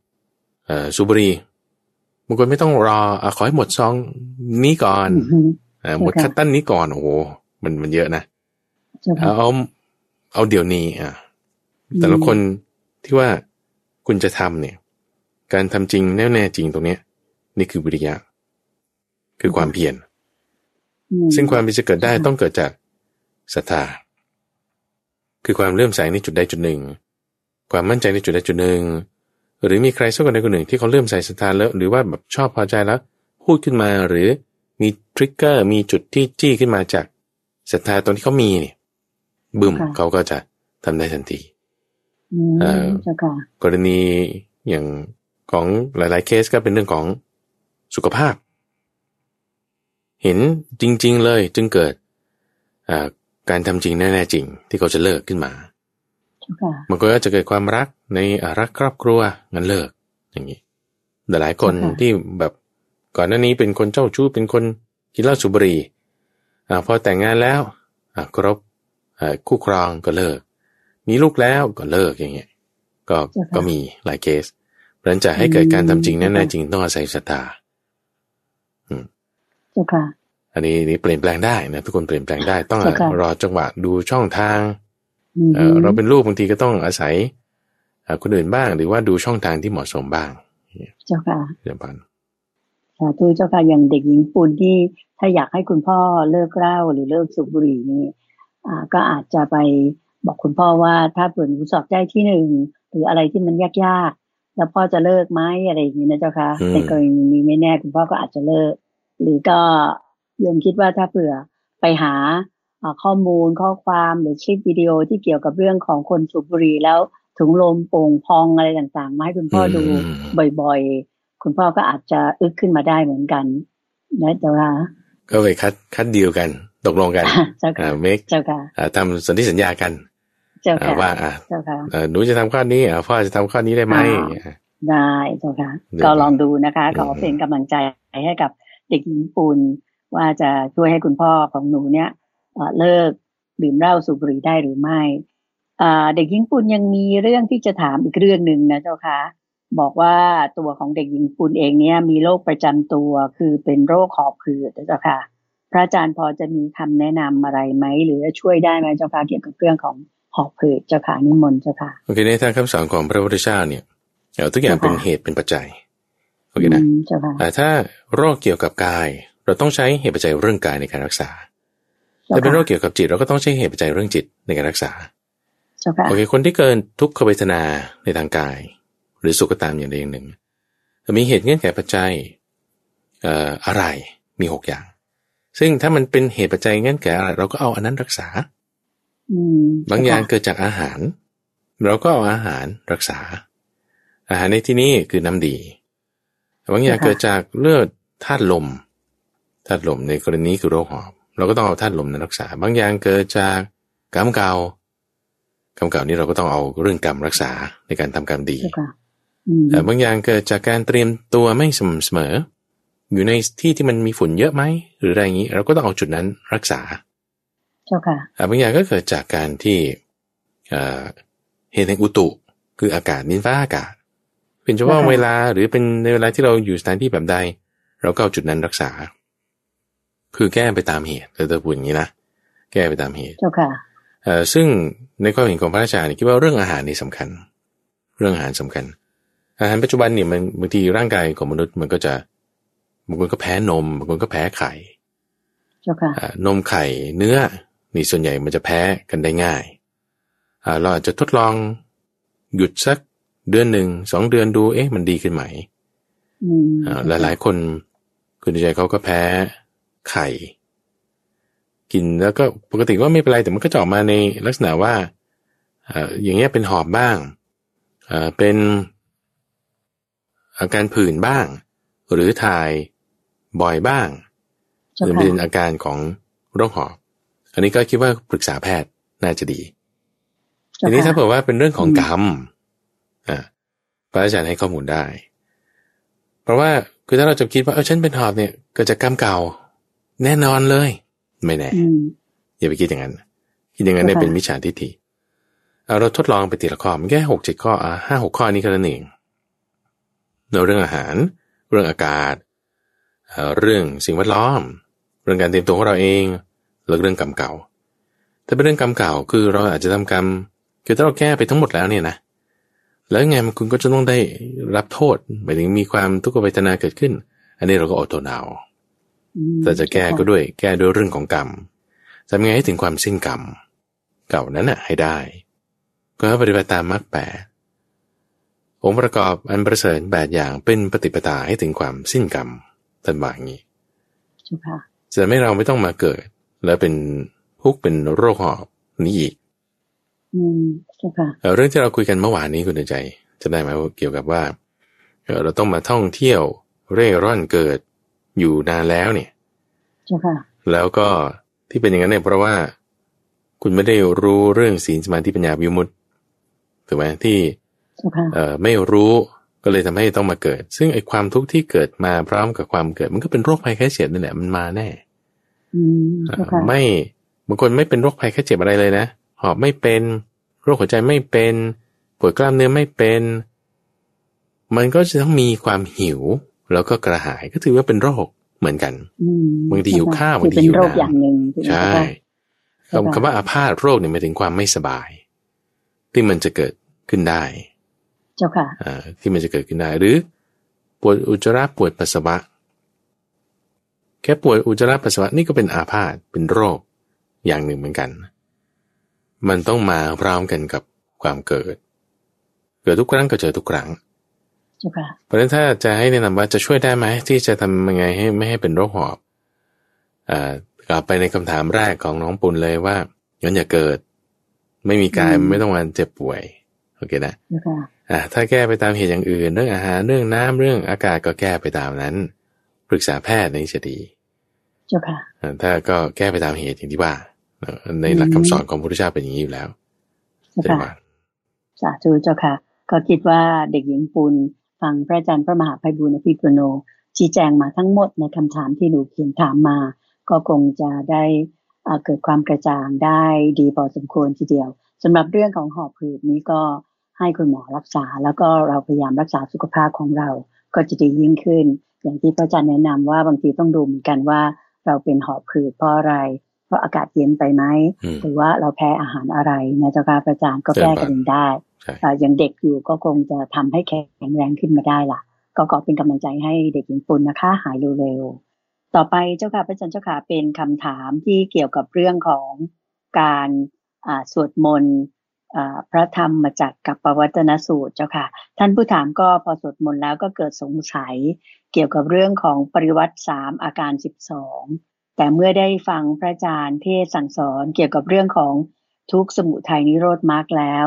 C: เอ่อสูบบุหรี่ บางคนไม่ต้องรออะขอให้หมดซองนี้ก่อน
A: อืม
C: เอ่อหมดคัตตันนี้ก่อนโอ้โหมันมันเยอะนะ
A: เจ้าค่ะ
C: เอาเอาเอาเดี๋ยวนี้อะแต่ละคนที่ว่าคุณจะทำเนี่ย การทำจริงแน่แน่จริงตรงเนี้ย นี่คือวิริยะ คือความเพียร
A: อืม
C: ซึ่งความที่จะเกิดได้
A: ค่ะ
C: ต้องเกิดจากศรัทธาคือความเลื่อมใสในจุดใดจุดหนึ่ง ความมั่นใจในจุดใดจุดหนึ่ง หรือมีใครสักคนใดคนหนึ่งที่เขาเลื่อมใสศรัทธาแล้วหรือว่าแบบชอบพอใจแล้ว พูดขึ้นมาหรือมีทริกเกอร์มีจุดที่จี้ขึ้นมาจากศรัทธาตรงที่เขามีเนี่ยบึ้มเขาก็จะทำได้ทันที
A: อืม
C: เอ่อ
A: เจ้าค่ะ
C: กรณีอย่างของหลาย ๆ เคสก็เป็นเรื่องของสุขภาพ เห็นจริง ๆ เลยจึงเกิดอ่าการทำจริงแน่ ๆ จริง ที่เขาจะเลิกขึ้นมา
A: เจ้าค่ะ
C: มันก็จะเกิดความรักในอ่ารักครอบครัวงั้นเลิก อย่างนี้แต่หลายคน
A: ค่ะ
C: ที่แบบก่อนหน้านี้เป็นคนเจ้าชู้เป็นคนกินเหล้าสูบบุหรี่อ่าพอแต่งงานแล้วอ่าครบอ่าคู่ครองก็เลิก มีลูกแล้วก็เลิกอย่างเงี้ยก็ก็มีหลายเคสเพราะฉะนั้นจะให้เกิดการทำจริงแน่ๆจริงต้องอาศัยศรัทธา
A: เจ้าค่ะ
C: อันนี้นี่เปลี่ยนแปลงได้นะทุกคนเปลี่ยนแปลงได้ ต้อง
A: ค่ะ
C: รอจังหวะดูช่องทาง
A: อืม
C: เอ่อเราเป็นลูกบางทีก็ต้องอาศัยเอ่อคนอื่นบ้าง หรือว่าดูช่องทางที่เหมาะสมบ้าง
A: เจ้าค่ะ
C: เดี๋ยวพัน
A: สาธุเจ้าค่ะอย่างเด็กหญิงปุณที่ถ้าอยากให้คุณพ่อเลิกเหล้าหรือเลิกสูบบุหรี่นี่อ่าก็อาจจะไปบอกคุณพ่อว่าถ้าเปิดหนูสอบได้ที่หนึ่งหรืออะไรที่มันยากๆแล้วพ่อจะเลิกไหมอะไรอย่างนี้นะเจ้าค่ะในกรณีนี้ไม่แน่คุณพ่อก็อาจจะเลิก หรือก็โยมคิดว่าถ้าเผื่อไปหาอ่า ข้อมูลข้อความหรือคลิปวิดีโอที่เกี่ยวกับเรื่องของคนสูบบุหรี่แล้วถุงลมโป่งพองอะไรต่างๆ มาให้คุณพ่อดูบ่อยๆ คุณพ่อก็อาจจะอึกขึ้นมาได้เหมือนกันนะเจ้าค่ะ
C: ก็ไปคัดคัดดีลกันตกลงกัน
A: เจ้าค่ะ
C: อ่าเมค
A: เจ้าค่ะ
C: ทำสนธิสัญญากัน
A: เจ้า
C: อ่า
A: ค่ะ
C: ว่าอ่า
A: เจ้าค่ะ
C: เอ่อหนูจะทำข้อนี้อ่าพ่อจะทำข้อนี้ได้ไหม
A: อ่า
C: อย่างเงี้ย
A: ได้เจ้าค่ะ
C: เดี๋ยว
A: ก็ลองดูนะคะ
C: อืม
A: ขอเป็นกำลังใจให้กับเด็กหญิงปูนว่าจะช่วยให้คุณพ่อของหนูเนี่ย เลิกดื่มเหล้าสูบบุหรี่ได้หรือไม่เด็กหญิงปุณยังมีเรื่องที่จะถามอีกเรื่องหนึ่งนะเจ้าคะบอกว่าตัวของเด็กหญิงปุณเองเนี่ยมีโรคประจำตัวคือเป็นโรคหอบหืดเจ้าค่ะ พระอาจารย์พอจะมีคำแนะนำอะไรไหมหรือช่วยได้ไหมเจ้าค่ะเกี่ยวกับเรื่องของหอบหืดเจ้าค่ะนิมนต์เจ้าค่ะ
C: โอเคในทางคำสอนของพระพุทธเจ้าเนี่ยทุกอย่างเป็นเหตุเป็นปัจจัยโอเคนะแต่ถ้าโรคเกี่ยวกับกาย เราต้องใช้เหตุปัจจัยเรื่องกายในการรักษา ถ้าเป็นโรคเกี่ยวกับจิตเราก็ต้องใช้เหตุปัจจัยเรื่องจิตในการรักษาโอเคคนที่เกินทุกขเวทนาในทางกาย หรือสุขตามอย่างใดอย่างหนึ่งมีเหตุเงื่อนไขปัจจัยเอ่ออะไรมีหกอย่าง ซึ่งถ้ามันเป็นเหตุปัจจัยเงื่อนไขอะไรเราก็เอาอันนั้นรักษาบางอย่างเกิดจากอาหาร เราก็เอาอาหารรักษา อาหารในที่นี้คือน้ำดีบางอย่างเกิดจากเลือดธาตุลมธาตุลมในกรณีคือโรคหอบ เราก็ต้องเอาธาตุลมนั้นรักษา บางอย่างเกิดจากกรรมเก่ากรรมเก่านี้เราก็ต้องเอาเรื่องกรรมรักษาในการทำกรรมดีแต่บางอย่างเกิดจากการเตรียมตัวไม่สม่ำเสมอ อยู่ในที่ที่มันมีฝุ่นเยอะไหมหรืออะไรอย่างนี้ เราก็ต้องเอาจุดนั้นรักษา
A: เจ้าค่ะ
C: บางอย่างก็เกิดจากการที่เหตุแห่งอุตุ คืออากาศนินฟ้าอากาศ เป็นเฉพาะเวลาหรือเป็นในเวลาที่เราอยู่สถานที่แบบใด เราก็เอาจุดนั้นรักษา คือแก้ไปตามเหตุเราจะพูดอย่างนี้นะแก้ไปตามเหตุ
A: เจ้าค่ะ
C: ซึ่งในความเห็นของพระอาจารย์คิดว่าเรื่องอาหารนี่สำคัญ เรื่องอาหารสำคัญ อาหารปัจจุบันเนี่ยมันบางทีร่างกายของมนุษย์มันก็จะบางคนก็แพ้นมบางคนก็แพ้ไข่นมไข่เนื้อนี่ส่วนใหญ่มันจะแพ้กันได้ง่ายเราอาจจะทดลองหยุดสักเดือนหนึ่งสองเดือนดูเอ๊ะมันดีขึ้นไหมหลายหลายคนคุณใจเขาก็แพ้ ไข่ กินแล้วก็ปกติว่าไม่เป็นไรแต่มันก็จะออกมาในลักษณะว่าอย่างเงี้ยเป็นหอบบ้างเป็นอาการผื่นบ้าง หรือถ่ายบ่อยบ้างหรือเป็นอาการของโรคหอบ อันนี้ก็คิดว่าปรึกษาแพทย์น่าจะดีทีนี้ถ้าเผื่อว่าเป็นเรื่องของกรรมอ่าพระอาจารย์ให้ข้อมูลได้ เพราะว่าคือถ้าเราจะคิดว่าเออฉันเป็นหอบเนี่ยเกิดจากกรรมเก่า แน่นอนเลย ไม่แน่อย่าไปคิดอย่างนั้นคิดอย่างนั้นได้เป็นมิจฉาทิฏฐิเราทดลองไปทีละข้อมันแค่หกเจ็ดข้ออะห้าหกข้อนี้ก็แล้วเองเราเรื่องอาหาร เรื่องอากาศ เรื่องสิ่งแวดล้อม เรื่องการเตรียมตัวของเราเองแล้วเรื่องกรรมเก่าถ้าเป็นเรื่องกรรมเก่าคือเราอาจจะทำกรรมคือถ้าเราแก้ไปทั้งหมดแล้วเนี่ยนะแล้วไงมันคุณก็จะต้องได้รับโทษหมายถึงมีความทุกขเวทนาเกิดขึ้น อันนี้เราก็อดทนเอา แต่จะแก้ก็ด้วยแก้ด้วยเรื่องของกรรมทำไงให้ถึงความสิ้นกรรม เก่านั้นน่ะให้ได้ ก็ปฏิบัติตามมรรคแปดองค์ประกอบอันประเสริฐแปดอย่างเป็นปฏิปทาให้ถึงความสิ้นกรรมตันบางนี้ จะไม่เราไม่ต้องมาเกิด แล้วเป็นพุกเป็นโรคหอบนี้อีกเรื่องที่เราคุยกันเมื่อวานนี้คุณใจ จะได้ไหมว่าเกี่ยวกับว่า เราต้องมาท่องเที่ยวเร่ร่อนเกิด อยู่นานแล้วเนี่ยแล้วก็ที่เป็นอย่างนั้นเนี่ยเพราะว่า คุณไม่ได้รู้เรื่องศีลสมาธิปัญญาวิมุตติถูกไหมที่เอ่อไม่รู้ก็เลยทำให้ต้องมาเกิด ซึ่งไอ้ความทุกข์ที่เกิดมาพร้อมกับความเกิด มันก็เป็นโรคภัยแค่เจ็บนั่นแหละมันมาแน่ไม่บางคนไม่เป็นโรคภัยแค่เจ็บอะไรเลยนะหอบไม่เป็น โรคหัวใจไม่เป็นปวดกล้ามเนื้อไม่เป็น มันก็จะต้องมีความหิว แล้วก็กระหายก็ถือว่าเป็นโรคเหมือนกันบางทีหิวข้าวบางทีหิวน้ำใช่คำคำว่าอาพาธโรคเนี่ยหมายถึงความไม่สบาย ที่มันจะเกิดขึ้นได้
A: เจ้าค่ะ
C: อ่าที่มันจะเกิดขึ้นได้ หรือ ปวดอุจจาระปวดปัสสาวะ แค่ปวดอุจจาระปัสสาวะนี่ก็เป็นอาพาธเป็นโรคอย่างหนึ่งเหมือนกัน มันต้องมาพร้อมกันกับความเกิด เกิดทุกครั้งก็เจอทุกครั้ง เพราะฉะนั้นถ้าจะให้แนะนำว่าจะช่วยได้ไหมที่จะทำยังไงให้ไม่ให้เป็นโรคหอบอ่ากลับไปในคำถามแรกของน้องปุณเลยว่าย้อนอย่าเกิด ไม่มีกายไม่ต้องมาเจ็บป่วยโอเคนะอ่าถ้าแก้ไปตามเหตุอย่างอื่น เรื่องอาหารเรื่องน้ำเรื่องอากาศก็แก้ไปตามนั้น ปรึกษาแพทย์นี่จะดี
A: เจ้าค่ะ
C: ถ้าก็แก้ไปตามเหตุอย่างที่ว่า ในหลักคำสอนของพระพุทธเจ้าเป็นอย่างนี้อยู่แล้ว
A: เจ้าค่ะสาธุเจ้าค่ะ ก็คิดว่าเด็กหญิงปุณ ฟังพระอาจารย์พระมหาภัยบุญอภิปุโน ชี้แจงมาทั้งหมดในคำถามที่หนูเขียนถามมา ก็คงจะได้เกิดความกระจ่างได้ดีพอสมควรทีเดียวสำหรับเรื่องของหอบหืดนี้ก็ให้คุณหมอรักษา แล้วก็เราพยายามรักษาสุขภาพของเรา ก็จะดียิ่งขึ้น อย่างที่พระอาจารย์แนะนำว่าบางทีต้องดูเหมือนกันว่าเราเป็นหอบหืดเพราะอะไร เพราะอากาศเย็นไปไหมหรือว่าเราแพ้อาหารอะไรนะเจ้าค่ะพระอาจารย์ก็แก้กันได้อย่างเด็กอยู่ก็คงจะทำให้แข็งแรงขึ้นมาได้ล่ะ ก็ขอเป็นกำลังใจให้เด็กหญิงปุณนะคะ หายเร็วๆต่อไปเจ้าค่ะพระอาจารย์เจ้าค่ะเป็นคำถามที่เกี่ยวกับเรื่องของการสวดมนต์พระธรรมมาจากกับปวัตนสูตรเจ้าค่ะ ท่านผู้ถามก็พอสวดมนต์แล้วก็เกิดสงสัย เกี่ยวกับเรื่องของปริวัติสามอาการสิบสอง แต่เมื่อได้ฟังพระอาจารย์เทศสั่งสอนเกี่ยวกับเรื่องของทุกสมุทัยนิโรธมรรคแล้ว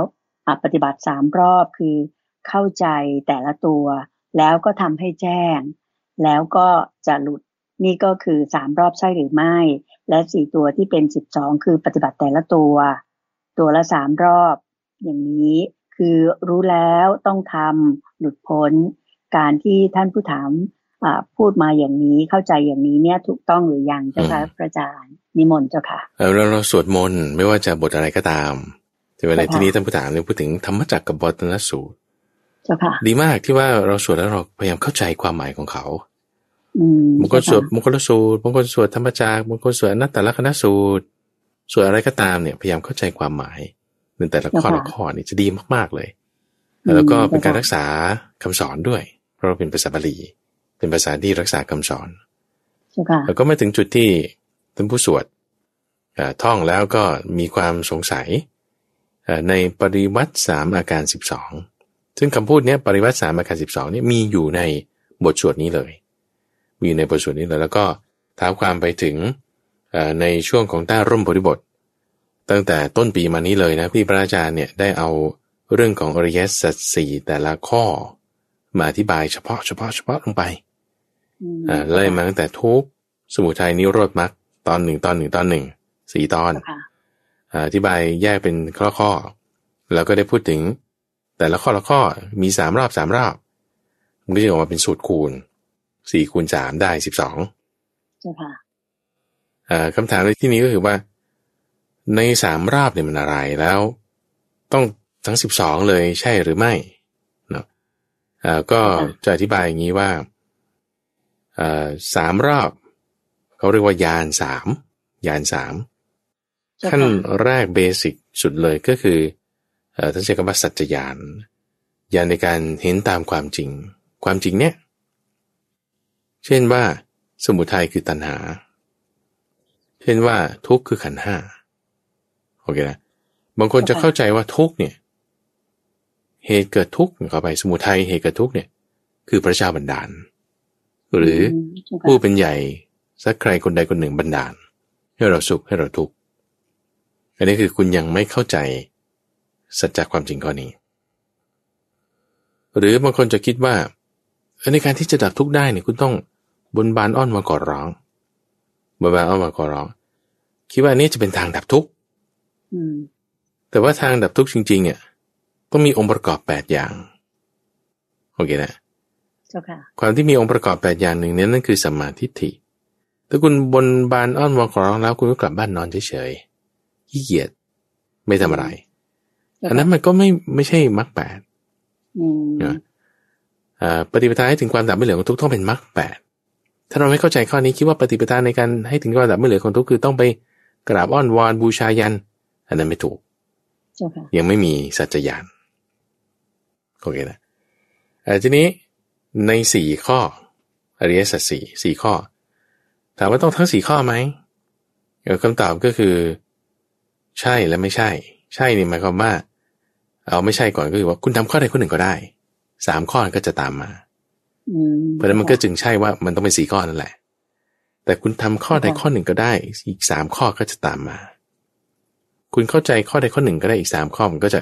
A: ปฏิบัติสามรอบคือเข้าใจแต่ละตัว แล้วก็ทำให้แจ้ง แล้วก็จะหลุดนี่ก็คือสามรอบใช่หรือไม่ และสี่ตัวที่เป็นสิบสองคือปฏิบัติแต่ละตัว ตัวละสามรอบ อย่างนี้คือรู้แล้วต้องทำหลุดพ้น การที่ท่านผู้ถาม พูดมาอย่างนี้เข้าใจอย่างนี้เนี่ยถูกต้องหรือยังเจ้าค่ะพระอาจารย์นิมนต์เจ้าค่ะ
C: เราเราสวดมนต์ไม่ว่าจะบทอะไรก็ตามแต่ในที่นี้ท่านผู้ถามเนี่ยพูดถึงธรรมจักรกับบตนสูตรดีมากที่ว่าเราสวดแล้วเราพยายามเข้าใจความหมายของเขาบางคนสวดมงคลสูตรบางคนสวดธรรมจักรบางคนสวดอนัตตลกนสูตรสวดอะไรก็ตามเนี่ยพยายามเข้าใจความหมายในแต่ละข้อละข้อนี่จะดีมากๆเลย แล้วก็เป็นการรักษาคำสอนด้วย เพราะเราเป็นภาษาบาลี เป็นภาษาที่รักษาคำสอนแล้วก็ไม่ถึงจุดที่ท่านผู้สวดท่องแล้วก็มีความสงสัยในปริวัติสามอาการสิบสองซึ่งคำพูดนี้ปริวัติสามอาการสิบสองนี่มีอยู่ในบทสวดนี้เลย มีในบทสวดนี้เลย แล้วก็ท้าความไปถึงในช่วงของต้าร่มบริบท ตั้งแต่ต้นปีมานี้เลยนะพี่พระอาจารย์เนี่ยได้เอาเรื่องของอริยสัจสี่แต่ละข้อ มาอธิบายเฉพาะเฉพาะเฉพาะลงไปอ่า ไล่มาตั้งแต่ทุกสมุทัยนิโรธมรรคตอนหนึ่งตอนหนึ่งตอนหนึ่งสี่ตอนอธิบายแยกเป็นข้อข้อแล้วก็ได้พูดถึง แต่ละข้อละข้อมีสามรอบสามรอบมันก็จะออกมาเป็นสูตรคูณสี่คูณสามได้สิบสองคำถามในที่นี้ก็คือว่า ในสามรอบเนี่ยมันอะไรแล้ว ต้องทั้งสิบสองเลยใช่หรือไม่เนาะก็จะอธิบายอย่างนี้ว่า สามรอบ เขาเรียกว่ายานสามยานสามขั้นแรกเบสิกสุดเลยก็คือท่านใช้คำว่าสัจจญาณญาณในการเห็นตามความจริง ความจริงเนี่ยเช่นว่าสมุทัยคือตัณหา เช่นว่าทุกข์คือขันห้าโอเคนะบางคนจะเข้าใจว่าทุกข์เนี่ย เหตุเกิดทุกข์เข้าไปสมุทัยเหตุเกิดทุกข์เนี่ย คือพระเจ้าบันดาล หรือผู้เป็นใหญ่สักใครคนใดคนหนึ่งบันดาล ให้เราสุขให้เราทุกข์อันนี้คือคุณยังไม่เข้าใจ สัจจความจริงข้อนี้ หรือบางคนจะคิดว่าในการที่จะดับทุกข์ได้เนี่ยคุณต้องบนบานอ้อนมาก่อร้องบนบานอ้อนมาก่อร้อง คิดว่านี้จะเป็นทางดับทุกข์แต่ว่าทางดับทุกข์จริง ๆ เนี่ยต้องมีองค์ประกอบแปดอย่างโอเคนะ ความที่มีองค์ประกอบแปดอย่างหนึ่งนี้นั่นคือสัมมาทิฏฐิถ้าคุณบนบานอ้อนวอนขอร้องแล้วคุณก็กลับบ้านนอนเฉยๆขี้เกียจไม่ทำอะไรอันนั้นมันก็ไม่ไม่ใช่มรรคแปดนะปฏิปทาให้ถึงความดับไม่เหลือของทุกต้องเป็นมรรคแปดถ้าเราไม่เข้าใจข้อนี้คิดว่าปฏิปทาในการให้ถึงความดับไม่เหลือของทุกคือต้องไปกราบอ้อนวอนบูชายัน อันนั้นไม่ถูกยังไม่มีสัจจญาณโอเคนะทีนี้ ในสี่ข้ออริยสัจสี่สี่ข้อ ถามว่าต้องทั้งสี่ข้อไหมคำตอบก็คือ ใช่และไม่ใช่ ใช่นี่หมายความว่า เอาไม่ใช่ก่อนก็คือว่าคุณทำข้อใดข้อหนึ่งก็ได้สามข้อก็จะตามมาเพราะนั้นมันก็จึงใช่ว่ามันต้องเป็นสี่ข้อนั่นแหละ แต่คุณทำข้อใดข้อหนึ่งก็ได้ อีกสามข้อก็จะตามมา คุณเข้าใจข้อใดข้อหนึ่งก็ได้อีกสามข้อมันก็จะ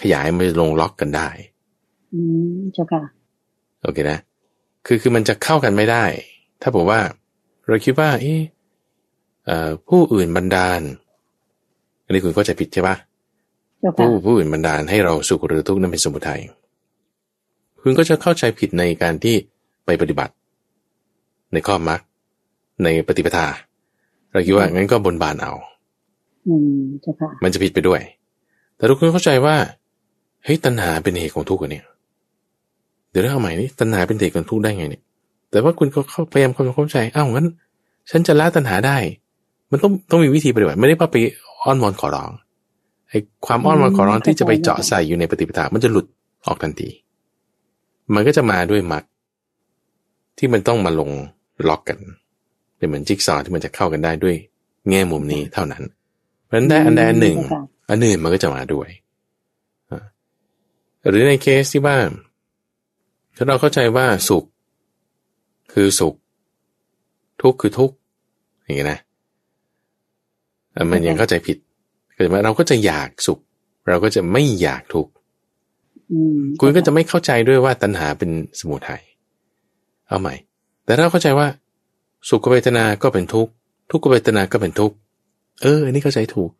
C: ขยายมาลงล็อกกันได้
A: อืมเจ้าค่ะ
C: โอเคนะ คือคือมันจะเข้ากันไม่ได้ ถ้าบอกว่าเราคิดว่าเออผู้อื่นบันดาล อันนี้คุณก็จะผิดใช่ปะผู้ผู้อื่นบันดาลให้เราสุขหรือทุกข์นั้นเป็นสมุทัยคุณก็จะเข้าใจผิดในการที่ไปปฏิบัติ ในข้อมรรคในปฏิปทา เราคิดว่างั้นก็บนบานเอา
A: อืมเจ้าค่ะ
C: มันจะผิดไปด้วย แต่ทุกคนเข้าใจว่าเฮ้ยตัณหาเป็นเหตุของทุกข์อะเนี่ย เดี๋ยวเราเอาใหม่นี่ตัณหาเป็นเหตุของทุกข์ได้ไงเนี่ย แต่ว่าคุณก็เข้าพยายามความเข้าใจอ้าวงั้น ฉันจะละตัณหาได้ มันต้องต้องมีวิธีปฏิบัติไม่ได้ว่าไปอ้อนวอนขอร้องไอ้ความอ้อนวอนขอร้องที่จะไปเจาะใส่อยู่ในปฏิปทามันจะหลุดออกทันที มันก็จะมาด้วยมัดที่มันต้องมาลงล็อกกันเป็นเหมือนจิ๊กซอว์ที่มันจะเข้ากันได้ด้วย แง่มุมนี้เท่านั้น เพราะฉะนั้นได้อันใดอันหนึ่งอันอื่นมันก็จะมาด้วยหรือในเคสที่ว่า ถ้าเราเข้าใจว่าสุข คือสุข ทุกข์คือทุกข์อย่างนี้นะมันยังเข้าใจผิดเกิดมาเราก็จะอยากสุข เราก็จะไม่อยากทุกข์คุณก็จะไม่เข้าใจด้วยว่าตัณหาเป็นสมุทัยเอาใหม่ แต่เราเข้าใจว่า สุขเวทนา ก็เป็นทุกข์ทุกขเวทนา ก็เป็นทุกข์เอออันนี้เข้าใจถูก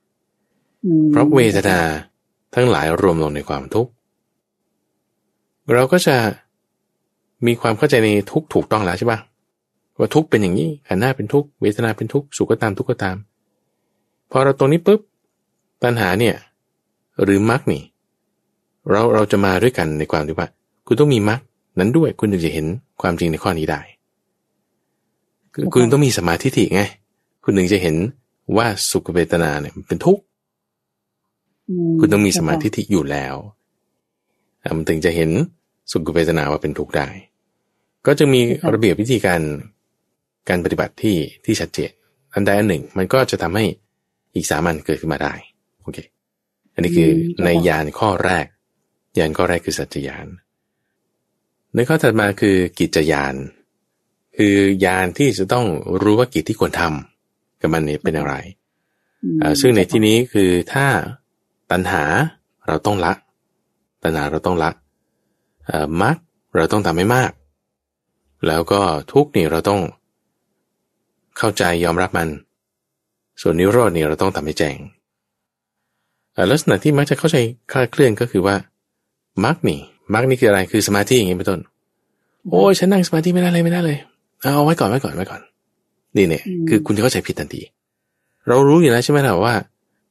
C: เพราะเวทนาทั้งหลายรวมลงในความทุกข์เราก็จะ มีความเข้าใจในทุกถูกต้องแล้วใช่ปะว่าทุกเป็นอย่างนี้ขันหน้าเป็นทุกเวทนาเป็นทุกสุขก็ตามทุกข์ก็ตาม พอเราตรงนี้ปุ๊บปัญหาเนี่ย หรือมรรคนี่ เราเราจะมาด้วยกันในความที่ว่า คุณต้องมีมรรคนั้นด้วยคุณถึงจะเห็นความจริงในข้อนี้ได้คุณต้องมีสมาธิถิไง คุณถึงจะเห็นว่าสุขเวทนาเนี่ยเป็นทุกข์คุณต้องมีสมาธิที่อยู่แล้วมันถึงจะเห็นสุขเวทนาว่าเป็นทุกข์ได้ ก็จะมีระเบียบวิธีการการปฏิบัติที่ที่ชัดเจนอันใดอันหนึ่ง มันก็จะทำให้อีกสามันเกิดขึ้นมาได้โอเค อันนี้คือในยานข้อแรก ยานข้อแรกคือสัจจยานในข้อถัดมาคือกิจยาน คือยานที่จะต้องรู้ว่ากิจที่ควรทำกับมันนี่เป็นอะไรซึ่งในที่นี้คือถ้าตัณหาเราต้องละ ตัณหาเราต้องละมักเราต้องทำให้มาก แล้วก็ทุกนี่เราต้อง เข้าใจยอมรับมัน ส่วนนิโรธนี่เราต้องทำให้แจ้งลักษณะที่มักจะเข้าใจคลาดเคลื่อนก็คือว่ามักนี่มักนี่คืออะไรคือสมาธิอย่างนี้เป็นต้น โอ้ยฉันนั่งสมาธิไม่ได้เลยไม่ได้เลยเอาไว้ก่อนไว้ก่อนไว้ก่อน นี่เนี่ยคือคุณจะเข้าใจผิดทันทีเรารู้อยู่แล้วใช่ไหมล่ะว่า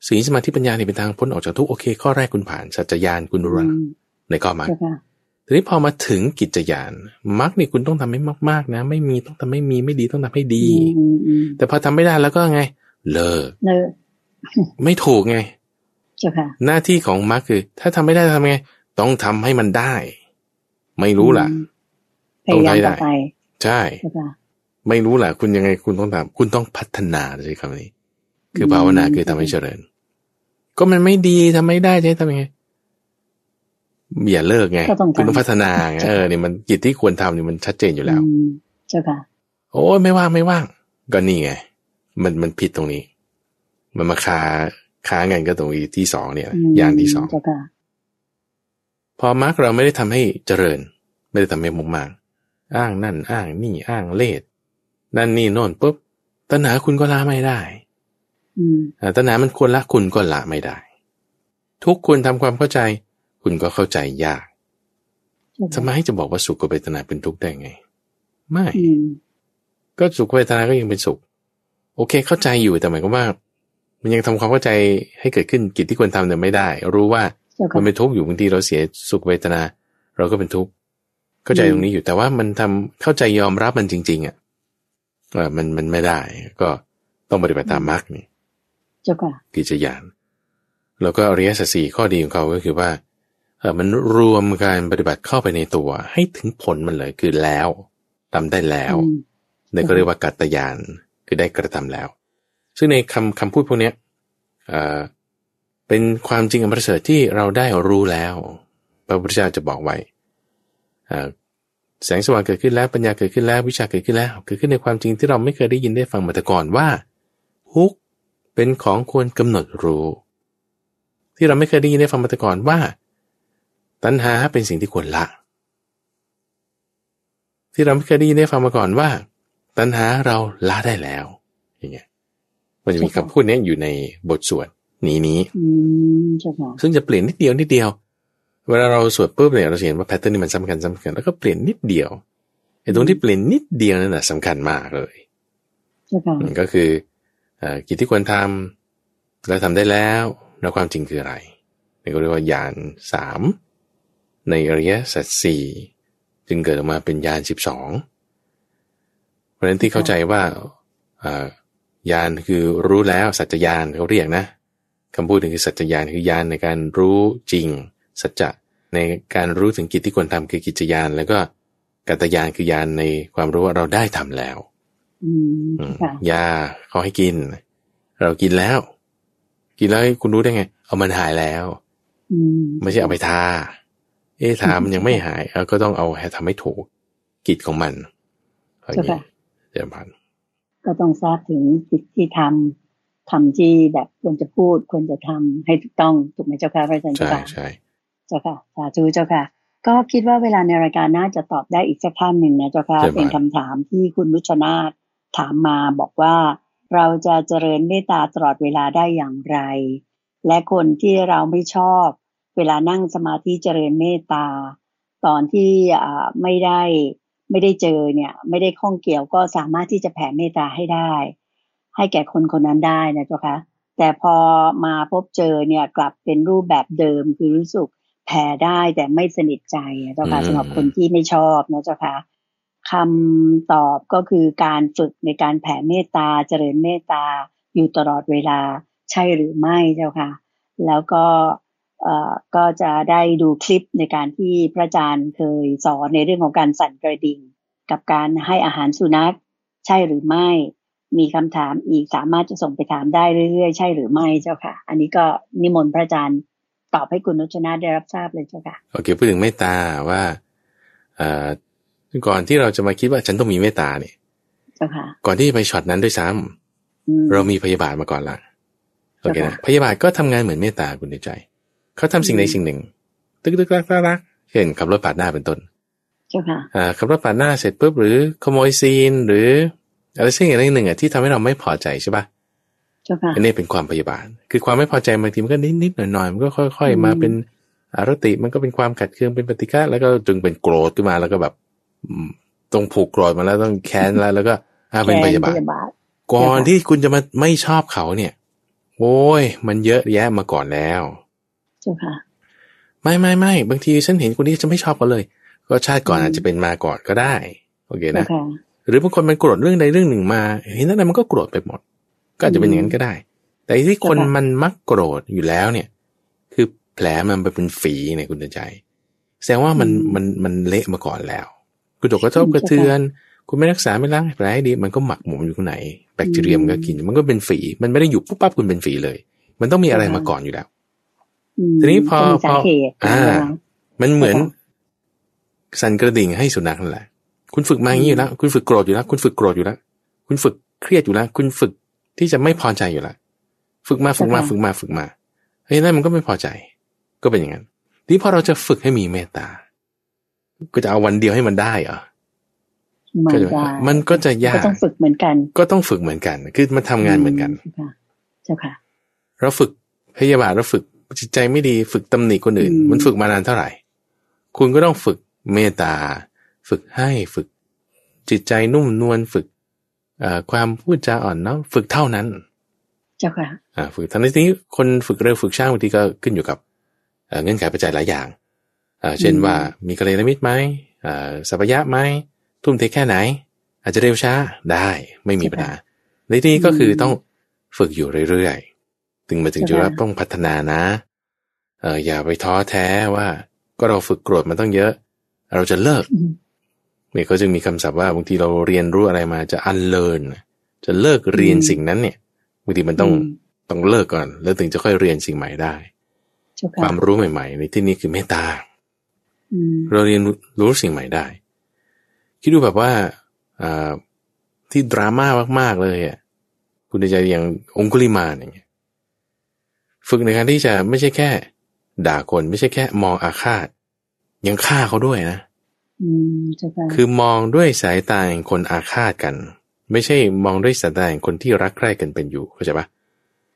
C: สีสมาธิปัญญาเนี่เป็นทางพ้นออกจากทุกโอเค ข้อแรกคุณผ่านสัจจยานคุณรู้ละในข้อมัก ทีนี้พอมาถึงกิจยานมักนี่คุณต้องทำให้มาก ๆ นะ ไม่มีต้องทำให้มีไม่ดีต้องทำให้ดี แต่พอทำไม่ได้แล้วก็ไง เลิก
A: เลิก
C: ไม่ถูกไง
A: เจ้าค่ะ
C: หน้าที่ของมักคือ ถ้าทำไม่ได้ทำไง ต้องทำให้มันได้ ไม่รู้ล่ะ
A: ต้องได้ได้
C: ใช่ไม่รู้แหละคุณยังไงคุณต้องทำคุณต้องพัฒนาใช่คำนี้ คือภาวนาคือทำให้เจริญ ก็มันไม่ดีทำไม่ได้ใช่ทำยังไง อย่าเลิกไงคุณต้องพัฒนาไงเออเนี่ยมันกิจที่ควรทำเนี่ยมันชัดเจนอยู่แล้ว
A: เจ้าค่ะโอ้
C: ไม่ว่างไม่ว่าง ก็นี่ไง มันมันผิดตรงนี้ มันมาคาค้าเงินก็ตรงที่สองเนี่ย อย่างที่สองพอมรรคเราไม่ได้ทำให้เจริญ ไม่ได้ทำให้มุกมากอ้างนั่น อ้างนี่อ้างเลดนั่นนี่โน่นปุ๊บตัณหาคุณก็ละไม่ได้ตัณหามันควรละคุณก็ละไม่ได้ ทุกคุณทำความเข้าใจ คุณก็เข้าใจยากทำไมจะบอกว่าสุขเวทนาเป็นทุกข์ได้ไง ไม่ ก็สุขเวทนาก็ยังเป็นสุข โอเค เข้าใจอยู่แต่หมายความว่า มันยังทำความเข้าใจให้เกิดขึ้นกิจที่ควรทำเนี่ยไม่ได้ รู้ว่ามันเป็นทุกข์อยู่บางทีเราเสียสุขเวทนา เราก็เป็นทุกข์เข้าใจตรงนี้อยู่แต่ว่ามันทำเข้าใจยอมรับมันจริง ๆ อะมันมันไม่ได้ ก็ต้องปฏิบัติตามมรรคนี่
A: เจ้าค่ะ
C: กิจยานแล้วก็อริยสัจสี่ข้อดีของเขาก็คือว่าเออ มันรวมการปฏิบัติเข้าไปในตัว ให้ถึงผลมันเลยคือแล้วทำได้แล้วนี่ก็เรียกว่ากัตยานคือได้กระทำแล้ว ซึ่งในคำคำพูดพวกนี้เออเป็นความจริงอันประเสริฐที่เราได้รู้แล้วพระพุทธเจ้าจะบอกไว้แสงสว่างเกิดขึ้นแล้วปัญญาเกิดขึ้นแล้ววิชาเกิดขึ้นแล้วเกิดขึ้นในความจริงที่เราไม่เคยได้ยินได้ฟังมาแต่ก่อนว่าทุกเป็นของควรกำหนดรู้ ที่เราไม่เคยได้ยินได้ฟังมาแต่ก่อนว่า ตัณหาเป็นสิ่งที่ควรละ ที่เราไม่เคยได้ยินได้ฟังมาก่อนว่า ตัณหาเราละได้แล้วอย่างเงี้ยมันจะมีคำพูดนี้อยู่ในบทสวดนี้นี้ซึ่งจะเปลี่ยนนิดเดียวนิดเดียว เวลาเราสวดปุ๊บเนี่ยเราเห็นว่าแพทเทิร์นนี่มันสำคัญสำคัญแล้วก็เปลี่ยนนิดเดียวไอ้ตรงที่เปลี่ยนนิดเดียวนั่นแหละสำคัญมากเลยก็คือเอ่อกิจที่ควรทำแล้วทำได้แล้ว แล้วความจริงคืออะไรนี่ก็เรียกว่าญาณสาม ในอริยสัจสี่จึงเกิดออกมาเป็นญาณสิบสองเพราะฉะนั้นที่เข้าใจว่าอ่าญาณคือรู้แล้วสัจญาณเขาเรียกนะคำพูดถึงคือสัจญาณคือญาณในการรู้จริง สัจจะในการรู้ถึงกิจที่ควรทำคือกิจญาณแล้วก็กัตยานคือญาณในความรู้ว่าเราได้ทำแล้ว
A: อืม
C: อืม
A: ค่ะ
C: ยาเขาให้กิน เรากินแล้ว กินแล้วคุณรู้ได้ไง เอามันหายแล้ว
A: อืม
C: ไม่ใช่เอาไปทา เอ๊ะทามันยังไม่หายเอาก็ต้องเอาให้ทำให้ถูกกิจของมันอย่าง
A: เจ้า
C: นี้
A: ค่ะ
C: เดี๋ยวพัน
A: ก็ต้องทราบถึงกิจที่ทำทำที่แบบควรจะพูดควรจะทำให้ถูกต้องถูกไหมเจ้าค่ะพระอาจารย์
C: ใช่
A: เจ้าค่ะ
C: ใช่
A: เจ้าค่ะสาธุเจ้าค่ะ ก็คิดว่าเวลาในรายการน่าจะตอบได้อีกสักท่านหนึ่งนะเจ้าค่ะเป็นคำถามที่คุณรุชนาธถามมาบอกว่าเราจะเจริญเมตตาตลอดเวลาได้อย่างไร และคนที่เราไม่ชอบ เวลานั่งสมาธิเจริญเมตตา ตอนที่อ่าไม่ได้ไม่ได้เจอเนี่ยไม่ได้ข้องเกี่ยวก็สามารถที่จะแผ่เมตตาให้ได้ ให้แก่คนคนนั้นได้นะเจ้าค่ะแต่พอมาพบเจอเนี่ยกลับเป็นรูปแบบเดิมคือรู้สึกแผ่ได้แต่ไม่สนิทใจอะเจ้าค่ะสำหรับคนที่ไม่ชอบนะเจ้าค่ะคำตอบก็คือการฝึกในการแผ่เมตตาเจริญเมตตาอยู่ตลอดเวลาใช่หรือไม่เจ้าค่ะ แล้วก็เอ่อ ก็จะได้ดูคลิปในการที่พระอาจารย์เคยสอนในเรื่องของการสั่นกระดิ่ง กับการให้อาหารสุนัข ใช่หรือไม่ มีคำถามอีกสามารถจะส่งไปถามได้เรื่อยๆ ใช่หรือไม่เจ้าค่ะ อันนี้ก็นิมนต์พระอาจารย์ตอบให้คุณนุชนาได้รับทราบเลยเจ้าค่ะ
C: โอเคพูดถึงเมตตาว่าเอ่อก่อนที่เราจะมาคิดว่าฉันต้องมีเมตตาเนี่ย
A: เจ้าค่ะ
C: ก่อนที่จะไปช็อตนั้นด้วยซ้ำ
A: อืม
C: เรามีพยาบาทมาก่อนละโอเคนะ
A: ค่ะ
C: พยาบาทก็ทำงานเหมือนเมตตาคุณในใจ เขาทำสิ่งใด
A: อืม
C: สิ่งหนึ่ง ตึกตึกรักรักรักเช่นขับรถปาดหน้าเป็นต้น
A: เจ้าค่ะ
C: อ่าขับรถปาดหน้าเสร็จปุ๊บหรือขโมยซีนหรืออะไรสิ่งอย่างใดหนึ่งอะที่ทำให้เราไม่พอใจใช่ปะ
A: เจ้าค่ะ
C: อันนี้เป็นความพยาบาท คือความไม่พอใจบางทีมันก็นิดนิดหน่อยหน่อยๆมันก็ค่อย
A: อืม
C: ๆมาเป็นอารติมันก็เป็นความขัดเคืองเป็นปฏิฆะแล้วก็จึงเป็นโกรธขึ้นมาแล้วก็แบบอืมต้องผูกโกรธมาแล้วต้องแค้นแล้วแล้วก็อ่าเป็นพยาบาท
A: แทนพยาบาท
C: ก่อน
A: ค่ะ
C: ที่คุณจะมาไม่ชอบเขาเนี่ย โอ้ย มันเยอะแยะมาก่อนแล้ว
A: เจ้าค่ะ
C: ไม่ไม่ไม่บางทีฉันเห็นคนนี้จะไม่ชอบเขาเลย ก็ชาติก่อน
A: อืม
C: อาจจะเป็นมาก่อนก็ได้ โอเค
A: เจ้า
C: นะ
A: ค่ะ
C: หรือบางคนมันโกรธเรื่องใดเรื่องหนึ่งมาเห็นอะไรมันก็โกรธไปหมด ก็อาจจะเป็นอย่างนั้นก็ได้ แต่ที่คน
A: ค่ะ
C: มันมักโกรธอยู่แล้วเนี่ย คือแผลมันไปเป็นฝีในคุณใจ แสดงว่ามันมันมันเละมาก่อนแล้ว คุณตกกระทบกระเทือน คุณไม่รักษาไม่ล้างแผลให้ดี มันก็หมักหมมอยู่ข้างในแบคทีเรียมันก็กิน มันก็เป็นฝี มันไม่ได้อยู่ปุ๊บปั๊บคุณเป็นฝีเลย มันต้องมีอะไรมาก่อนอยู่แล้ว
A: อืม
C: ทีนี้พอ
A: ก็มีสาเหตุ
C: พออ่า
A: นะคะ
C: มันเหมือน
A: ค่ะ
C: สั่นกระดิ่งให้สุนัขนั่นแหละ คุณฝึกมาอย่างนี้อยู่แล้วคุณฝึกโกรธอยู่แล้วคุณฝึกโกรธอยู่แล้วคุณฝึกเครียดอยู่แล้วคุณฝึกที่จะไม่พอใจอยู่แล้วฝึกมาฝึกมาฝึกมาฝึกมาเฮ้ยนั่นมันก็ไม่พอใจ ก็เป็นอย่างนั้นทีนี้พอเราจะฝึกให้มีเมตตา ก็จะเอาวันเดียวให้มันได้เหรอ
A: มัน
C: ก็จะ
A: จะ
C: มันก็จะยา
A: ก็
C: ก
A: ต้องฝึกเหมือนกัน
C: ก็ต้องฝึกเหมือนกัน คือมันทำงานเหมือนกัน
A: เจ้าค่ะเจ้าค่ะ
C: เราฝึกพยาบาทเราฝึก จิตใจไม่ดีฝึกตำหนิคนอื่น
A: อืม
C: มันฝึกมานานเท่าไหร่ คุณก็ต้องฝึกเมตตา ฝึกให้ฝึก จิตใจนุ่มนวลฝึกเอ่อความพูดจาอ่อนน้อมฝึกเท่านั้น
A: เจ้าค่ะ
C: อ่าฝึกทั้งนี้คนฝึกเร็วฝึกช้าบางทีก็ขึ้นอยู่กับเอ่อเงื่อนไขปัจจัยหลายอย่างอ่าเช่น
A: อืม
C: ว่ามีกัลยาณมิตรไหมอ่าสัพยะไหมทุ่มเทแค่ไหน อาจจะเร็วช้าได้ไม่มีปัญหาในที่นี้ก็คือต้องฝึกอยู่เรื่อยๆ ถึงมาถึงจุดว่าต้องพัฒนานะเอออย่าไปท้อแท้ว่า ก็เราฝึกโกรธมาต้องเยอะ เราจะเลิก
A: อืม
C: เนี่ยเขาจึงมีคำศัพท์ว่าบางทีเราเรียนรู้อะไรมาจะอันเลินจะเลิกเรียน
A: อืม
C: สิ่งนั้นเนี่ยบางทีมันต้อง
A: อืม
C: ต้องเลิกก่อน แล้วถึงจะค่อยเรียนสิ่งใหม่ได้
A: เจ้า
C: ค
A: ค่ะ
C: วามรู้ใหม่ ๆ ในที่นี้คือเมตตา
A: อืม
C: เราเรียนรู้สิ่งใหม่ได้ คิดดูแบบว่าอ่าที่ดราม่ามากๆเลยอะคุณจะอย่างองคุลิมานอย่างเงี้ย ฝึกในการที่จะไม่ใช่แค่ ด่าคนไม่ใช่แค่ มองอาฆาต ยังฆ่าเขาด้วยนะ
A: อืมเจ้าค่ะ
C: คือมองด้วยสายตาแห่งคนอาฆาตกัน ไม่ใช่มองด้วยสายตาแห่งคนที่รักใคร่กันเป็นอยู่เข้าใจปะ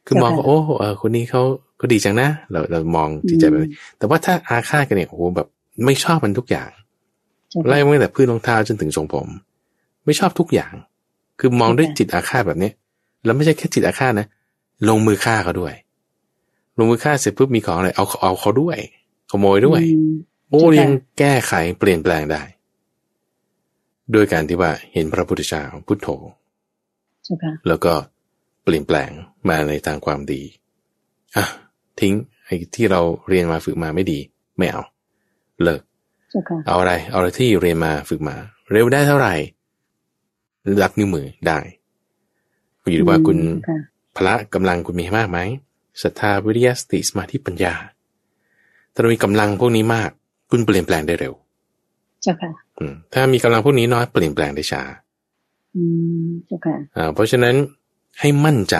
C: คือมองว่าโอ้เออคนนี้เขาก็ดีจังนะ เราเรามองจิตใจแบบนี้แต่ว่าถ้าอาฆาตกันเนี่ยโอ้โหแบบ ไม่ชอบมันทุกอย่าง
A: เจ้าค่ะ
C: ไล่มาตั้งแต่พื้นรองเท้าจนถึงทรงผม ไม่ชอบทุกอย่าง คือมองด้วยจิตอาฆาตแบบเนี้ยแล้วไม่ใช่แค่จิตอาฆาตนะลงมือฆ่าเขาด้วย ลงมือฆ่าเสร็จปุ๊บมีของอะไรเอาเอาเขาด้วย ขโมยด้วย
A: อืม
C: โอ้
A: ใช่ค่ะ
C: ยังแก้ไขเปลี่ยนแปลงได้ โดยการที่ว่าเห็นพระพุทธเจ้าพุทโธ
A: เจ้าค่ะ
C: แล้วก็เปลี่ยนแปลงมาในทางความดีอะทิ้งไอ้ที่เราเรียนมาฝึกมาไม่ดี ไม่เอา เลิก
A: เจ้าค่ะ
C: เอาอะไร เอาอะไรที่เรียนมาฝึกมา เร็วได้เท่าไหร่รับนิ้วมือได้ก็อยู่ที่ว่าคุณ
A: ค่ะ
C: พละกำลังคุณมีมากไหม ศรัทธาวิริยะสติสมาธิปัญญาถ้าเรามีกำลังพวกนี้มาก คุณเปลี่ยนแปลงได้เร็ว
A: เจ้าค่ะ
C: อืมถ้ามีกำลังพวกนี้น้อยเปลี่ยนแปลงได้ช้า
A: อืมเจ้าค่ะ
C: อ่าเพราะฉะนั้นให้มั่นใจ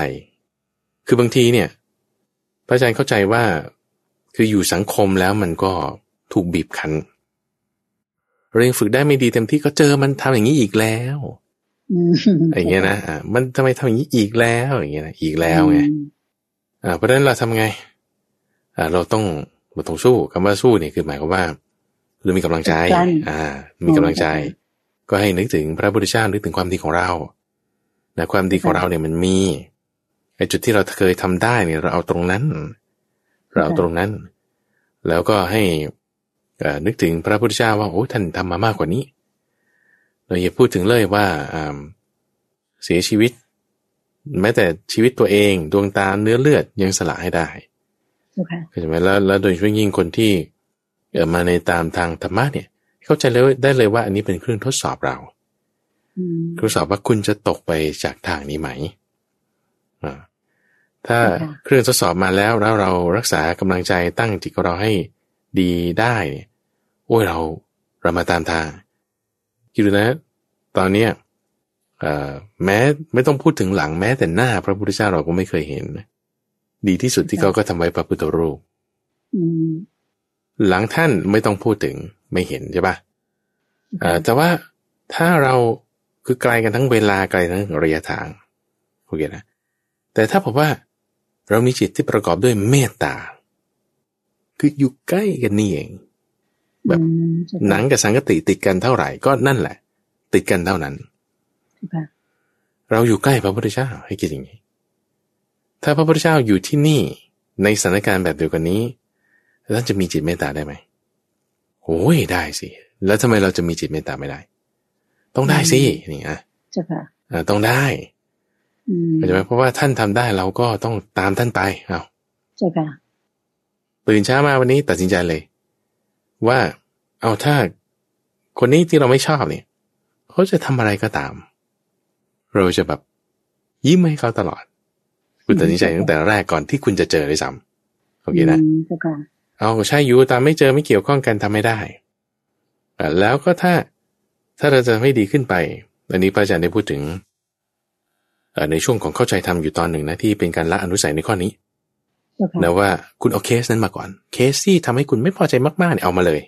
C: คือบางทีเนี่ย พระอาจารย์เข้าใจว่าคืออยู่สังคมแล้วมันก็ถูกบีบคั้นเรายังฝึกได้ไม่ดีเต็มที่ก็เจอมันทำอย่างนี้อีกแล้ว
A: อืม
C: อย่างเงี้ยนะอ่ามันทำไมทำอย่างนี้อีกแล้วอย่างเงี้ยนะอีกแล้วไง
A: อืม
C: อ่า เพราะฉะนั้นเราทำไงอ่าเราต้องเราต้องสู้คำว่าสู้เนี่ยคือหมายความว่าเรามีกำลังใจ
A: กลั้น
C: อ่า มีกำลังใจ ก็ให้นึกถึงพระพุทธเจ้านึกถึงความดีของเรานะความดีของเราเนี่ยมันมีไอ้จุดที่เราเคยทำได้เนี่ยเราเอาตรงนั้น เราเอาตรงนั้น แล้วก็ให้เอ่อนึกถึงพระพุทธเจ้าว่าโอ้ท่านทำมามากกว่านี้เราอย่าพูดถึงเลยว่าอ่าเสียชีวิต แม้แต่ชีวิตตัวเองดวงตาเนื้อเลือดยังสละให้ได้
A: เจ้าค่ะ
C: เข้าใจไหมแล้วแล้วโดยเฉพาะยิ่งคนที่เอ่อมาในตามทางธรรมะเนี่ย เข้าใจเลยได้เลยว่าอันนี้เป็นเครื่องทดสอบเรา
A: อืม
C: ทดสอบว่าคุณจะตกไปจากทางนี้ไหมอ่าถ้า
A: ค่ะ
C: เครื่องทดสอบมาแล้วแล้วเรารักษากำลังใจตั้งจิตของเราให้ดีได้เนี่ยโอ้ยเราเรามาตามทางคิดดูนะ ตอนเนี้ยเอ่อ แม้ไม่ต้องพูดถึงหลังแม้แต่หน้าพระพุทธเจ้าเราก็ไม่เคยเห็นนะดีที่สุดที่เขาก็ทำไว้พระพุทธรูป
A: อืม
C: หลังท่านไม่ต้องพูดถึงไม่เห็นใช่ปะเอ่อแต่ว่าถ้าเราคือไกลกันทั้งเวลาไกลทั้งระยะทางโอเคนะแต่ถ้าบอกว่าเรามีจิตที่ประกอบด้วยเมตตา คืออยู่ใกล้กันนี่เอง แบบ
A: อืมเจ้าค่ะ
C: หนังกับสังกติติดกันเท่าไหร่ก็นั่นแหละ ติดกันเท่านั้น
A: เจ้าค่ะ
C: เราอยู่ใกล้พระพุทธเจ้าให้คิดอย่างนี้ ถ้าพระพุทธเจ้าอยู่ที่นี่ในสถานการณ์แบบเดียวกันนี้ท่านจะมีจิตเมตตาได้ไหมโอ้ยได้สิ แล้วทำไมเราจะมีจิตเมตตาไม่ได้ ต้องได้สินี่อะ
A: เจ้าค่ะ
C: อ่าต้องได้
A: อืม
C: เข้าใจไหมเพราะว่าท่านทำได้เราก็ต้องตามท่านไปเอา
A: เจ้าค่ะ
C: ตื่นเช้ามาวันนี้ตัดสินใจเลย ว่าเอาถ้าคนนี้ที่เราไม่ชอบเนี่ยเขาจะทำอะไรก็ตาม เราจะแบบยิ้มให้เขาตลอด คุณตัดสินใจตั้งแต่แรกก่อนที่คุณจะเจอด้วยซ้ำโอเคนะ
A: อืมเจ้าค่ะ
C: เอาใช่อยู่ตามไม่เจอไม่เกี่ยวข้องกันทำไม่ได้อะแล้วก็ถ้าถ้าเราจะให้ดีขึ้นไปอันนี้พระอาจารย์ได้พูดถึงเอ่อในช่วงของเข้าใจธรรมอยู่ตอนหนึ่งนะที่เป็นการละอนุสัยในข้อนี้
A: เจ้าค่ะ
C: นะว่าคุณเอาเคสนั้นมาก่อน เคสที่ทำให้คุณไม่พอใจมากๆเนี่ยเอามาเลย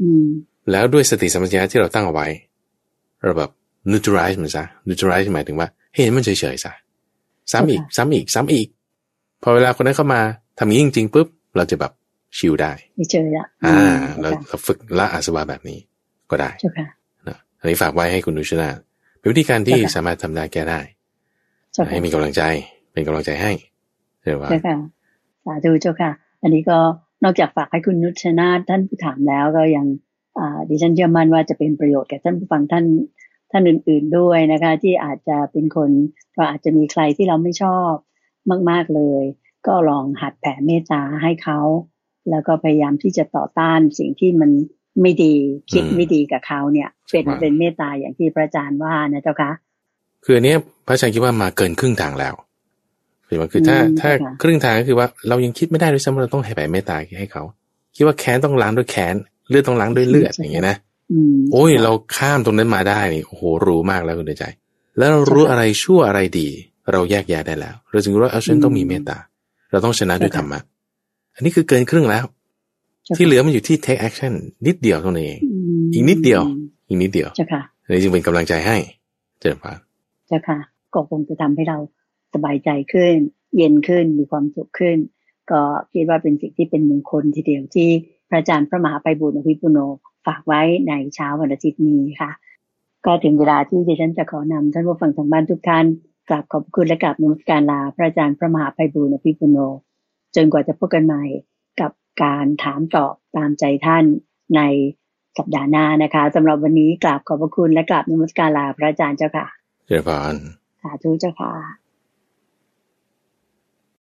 A: อืม
C: แล้วด้วยสติสัมปชัญญะที่เราตั้งเอาไว้เราแบบ neutralize มันซะ neutralize หมายถึงว่าเห็นมันเฉยๆซะซ้ำอีกซ้ำอีกซ้ำอีก พอเวลาคนนั้นเข้ามาทำอย่างนี้จริงๆปุ๊บเราจะแบบชิลได้
A: ไม่เจอละ
C: อ่า
A: เจ้า
C: เรา
A: ค่ะ
C: เราฝึกละอาสวะแบบนี้ก็ได้
A: เจ้าค่ะ
C: นะอันนี้ฝากไว้ให้คุณนุชนาเป็นวิธีการที่
A: เจ้าค่ะ
C: สามารถทำได้แก้ได้
A: เจ้าค่ะ
C: ให้มีกำลังใจเป็นกำลังใจให้เรียกว่า
A: เจ้าค่ะสาธุเจ้าค่ะ อันนี้ก็นอกจากฝากให้คุณนุชนาถท่านผู้ถามแล้วก็ยังอ่าดิฉันเชื่อมั่นว่าจะเป็นประโยชน์แก่ท่านผู้ฟังท่าน ท่านอื่น ๆด้วยนะคะ ที่อาจจะเป็นคนก็อาจจะมีใครที่เราไม่ชอบมาก ๆเลย ก็ลองหัดแผ่เมตตาให้เขาแล้วก็พยายามที่จะต่อต้านสิ่งที่มันไม่ดีคิด
C: อืม
A: ไม่ดีกับเขาเนี่ย เป็น
C: ว่า
A: เป็นเมตตาอย่างที่พระอาจารย์ว่านะเจ้าค่ะ
C: คืออันเนี้ยพระอาจารย์คิดว่ามาเกินครึ่งทางแล้วคือว่าคือถ้า
A: อืม
C: ถ้า
A: ค่ะ
C: ครึ่งทางก็คือว่าเรายังคิดไม่ได้ด้วยซ้ำว่าเราต้องให้แผ่เมตตาให้เขา คิดว่าแค้นต้องล้างด้วยแค้นเลือดต้องล้างด้วยเลือดอย่างเงี้ยนะ
A: อืม
C: โอ้ย เราข้ามตรงนั้นมาได้นี่โอ้โหรู้มากแล้วคุณเดชใจ แล้วเรารู้อะไรชั่วอะไรดี เราแยกแยะได้แล้ว เราจึงรู้ว่าเอาฉันต้องมีเมตตา เราต้องชนะด้วยธรรมะอันนี้คือเกินครึ่งแล้ว
A: จ้าค่ะ
C: ที่เหลือมันอยู่ที่ take action นิดเดียวเท่านั้นเอง
A: ม
C: อีกนิดเดียว อีกนิดเดียว
A: เจ้าค่ะ
C: อันนี้จึงเป็นกำลังใจให้เจริญพร
A: เจ้าค่ะก็คงจะทำให้เราสบายใจขึ้น เย็นขึ้นมีความสุขขึ้น ก็คิดว่าเป็นสิ่งที่เป็นมงคลทีเดียวที่พระอาจารย์พระมหาไปบุญอภิปุโน ฝากไว้ในเช้าวันอาทิตย์นี้ค่ะ ก็ถึงเวลาที่ดิฉันจะขอนำท่านผู้ฟังทางบ้านทุกท่านกราบขอบคุณและกราบนมัสการลา พระอาจารย์พระมหาไพบูลอภิปุโน จนกว่าจะพบกันใหม่กับการถามตอบตามใจท่านในสัปดาห์หน้านะคะสำหรับวันนี้กราบขอบพระคุณและกราบนมัสการลาพระอาจารย์เจ้าค่ะ
C: เจริญพร
A: สาธุเจ้าค่ะ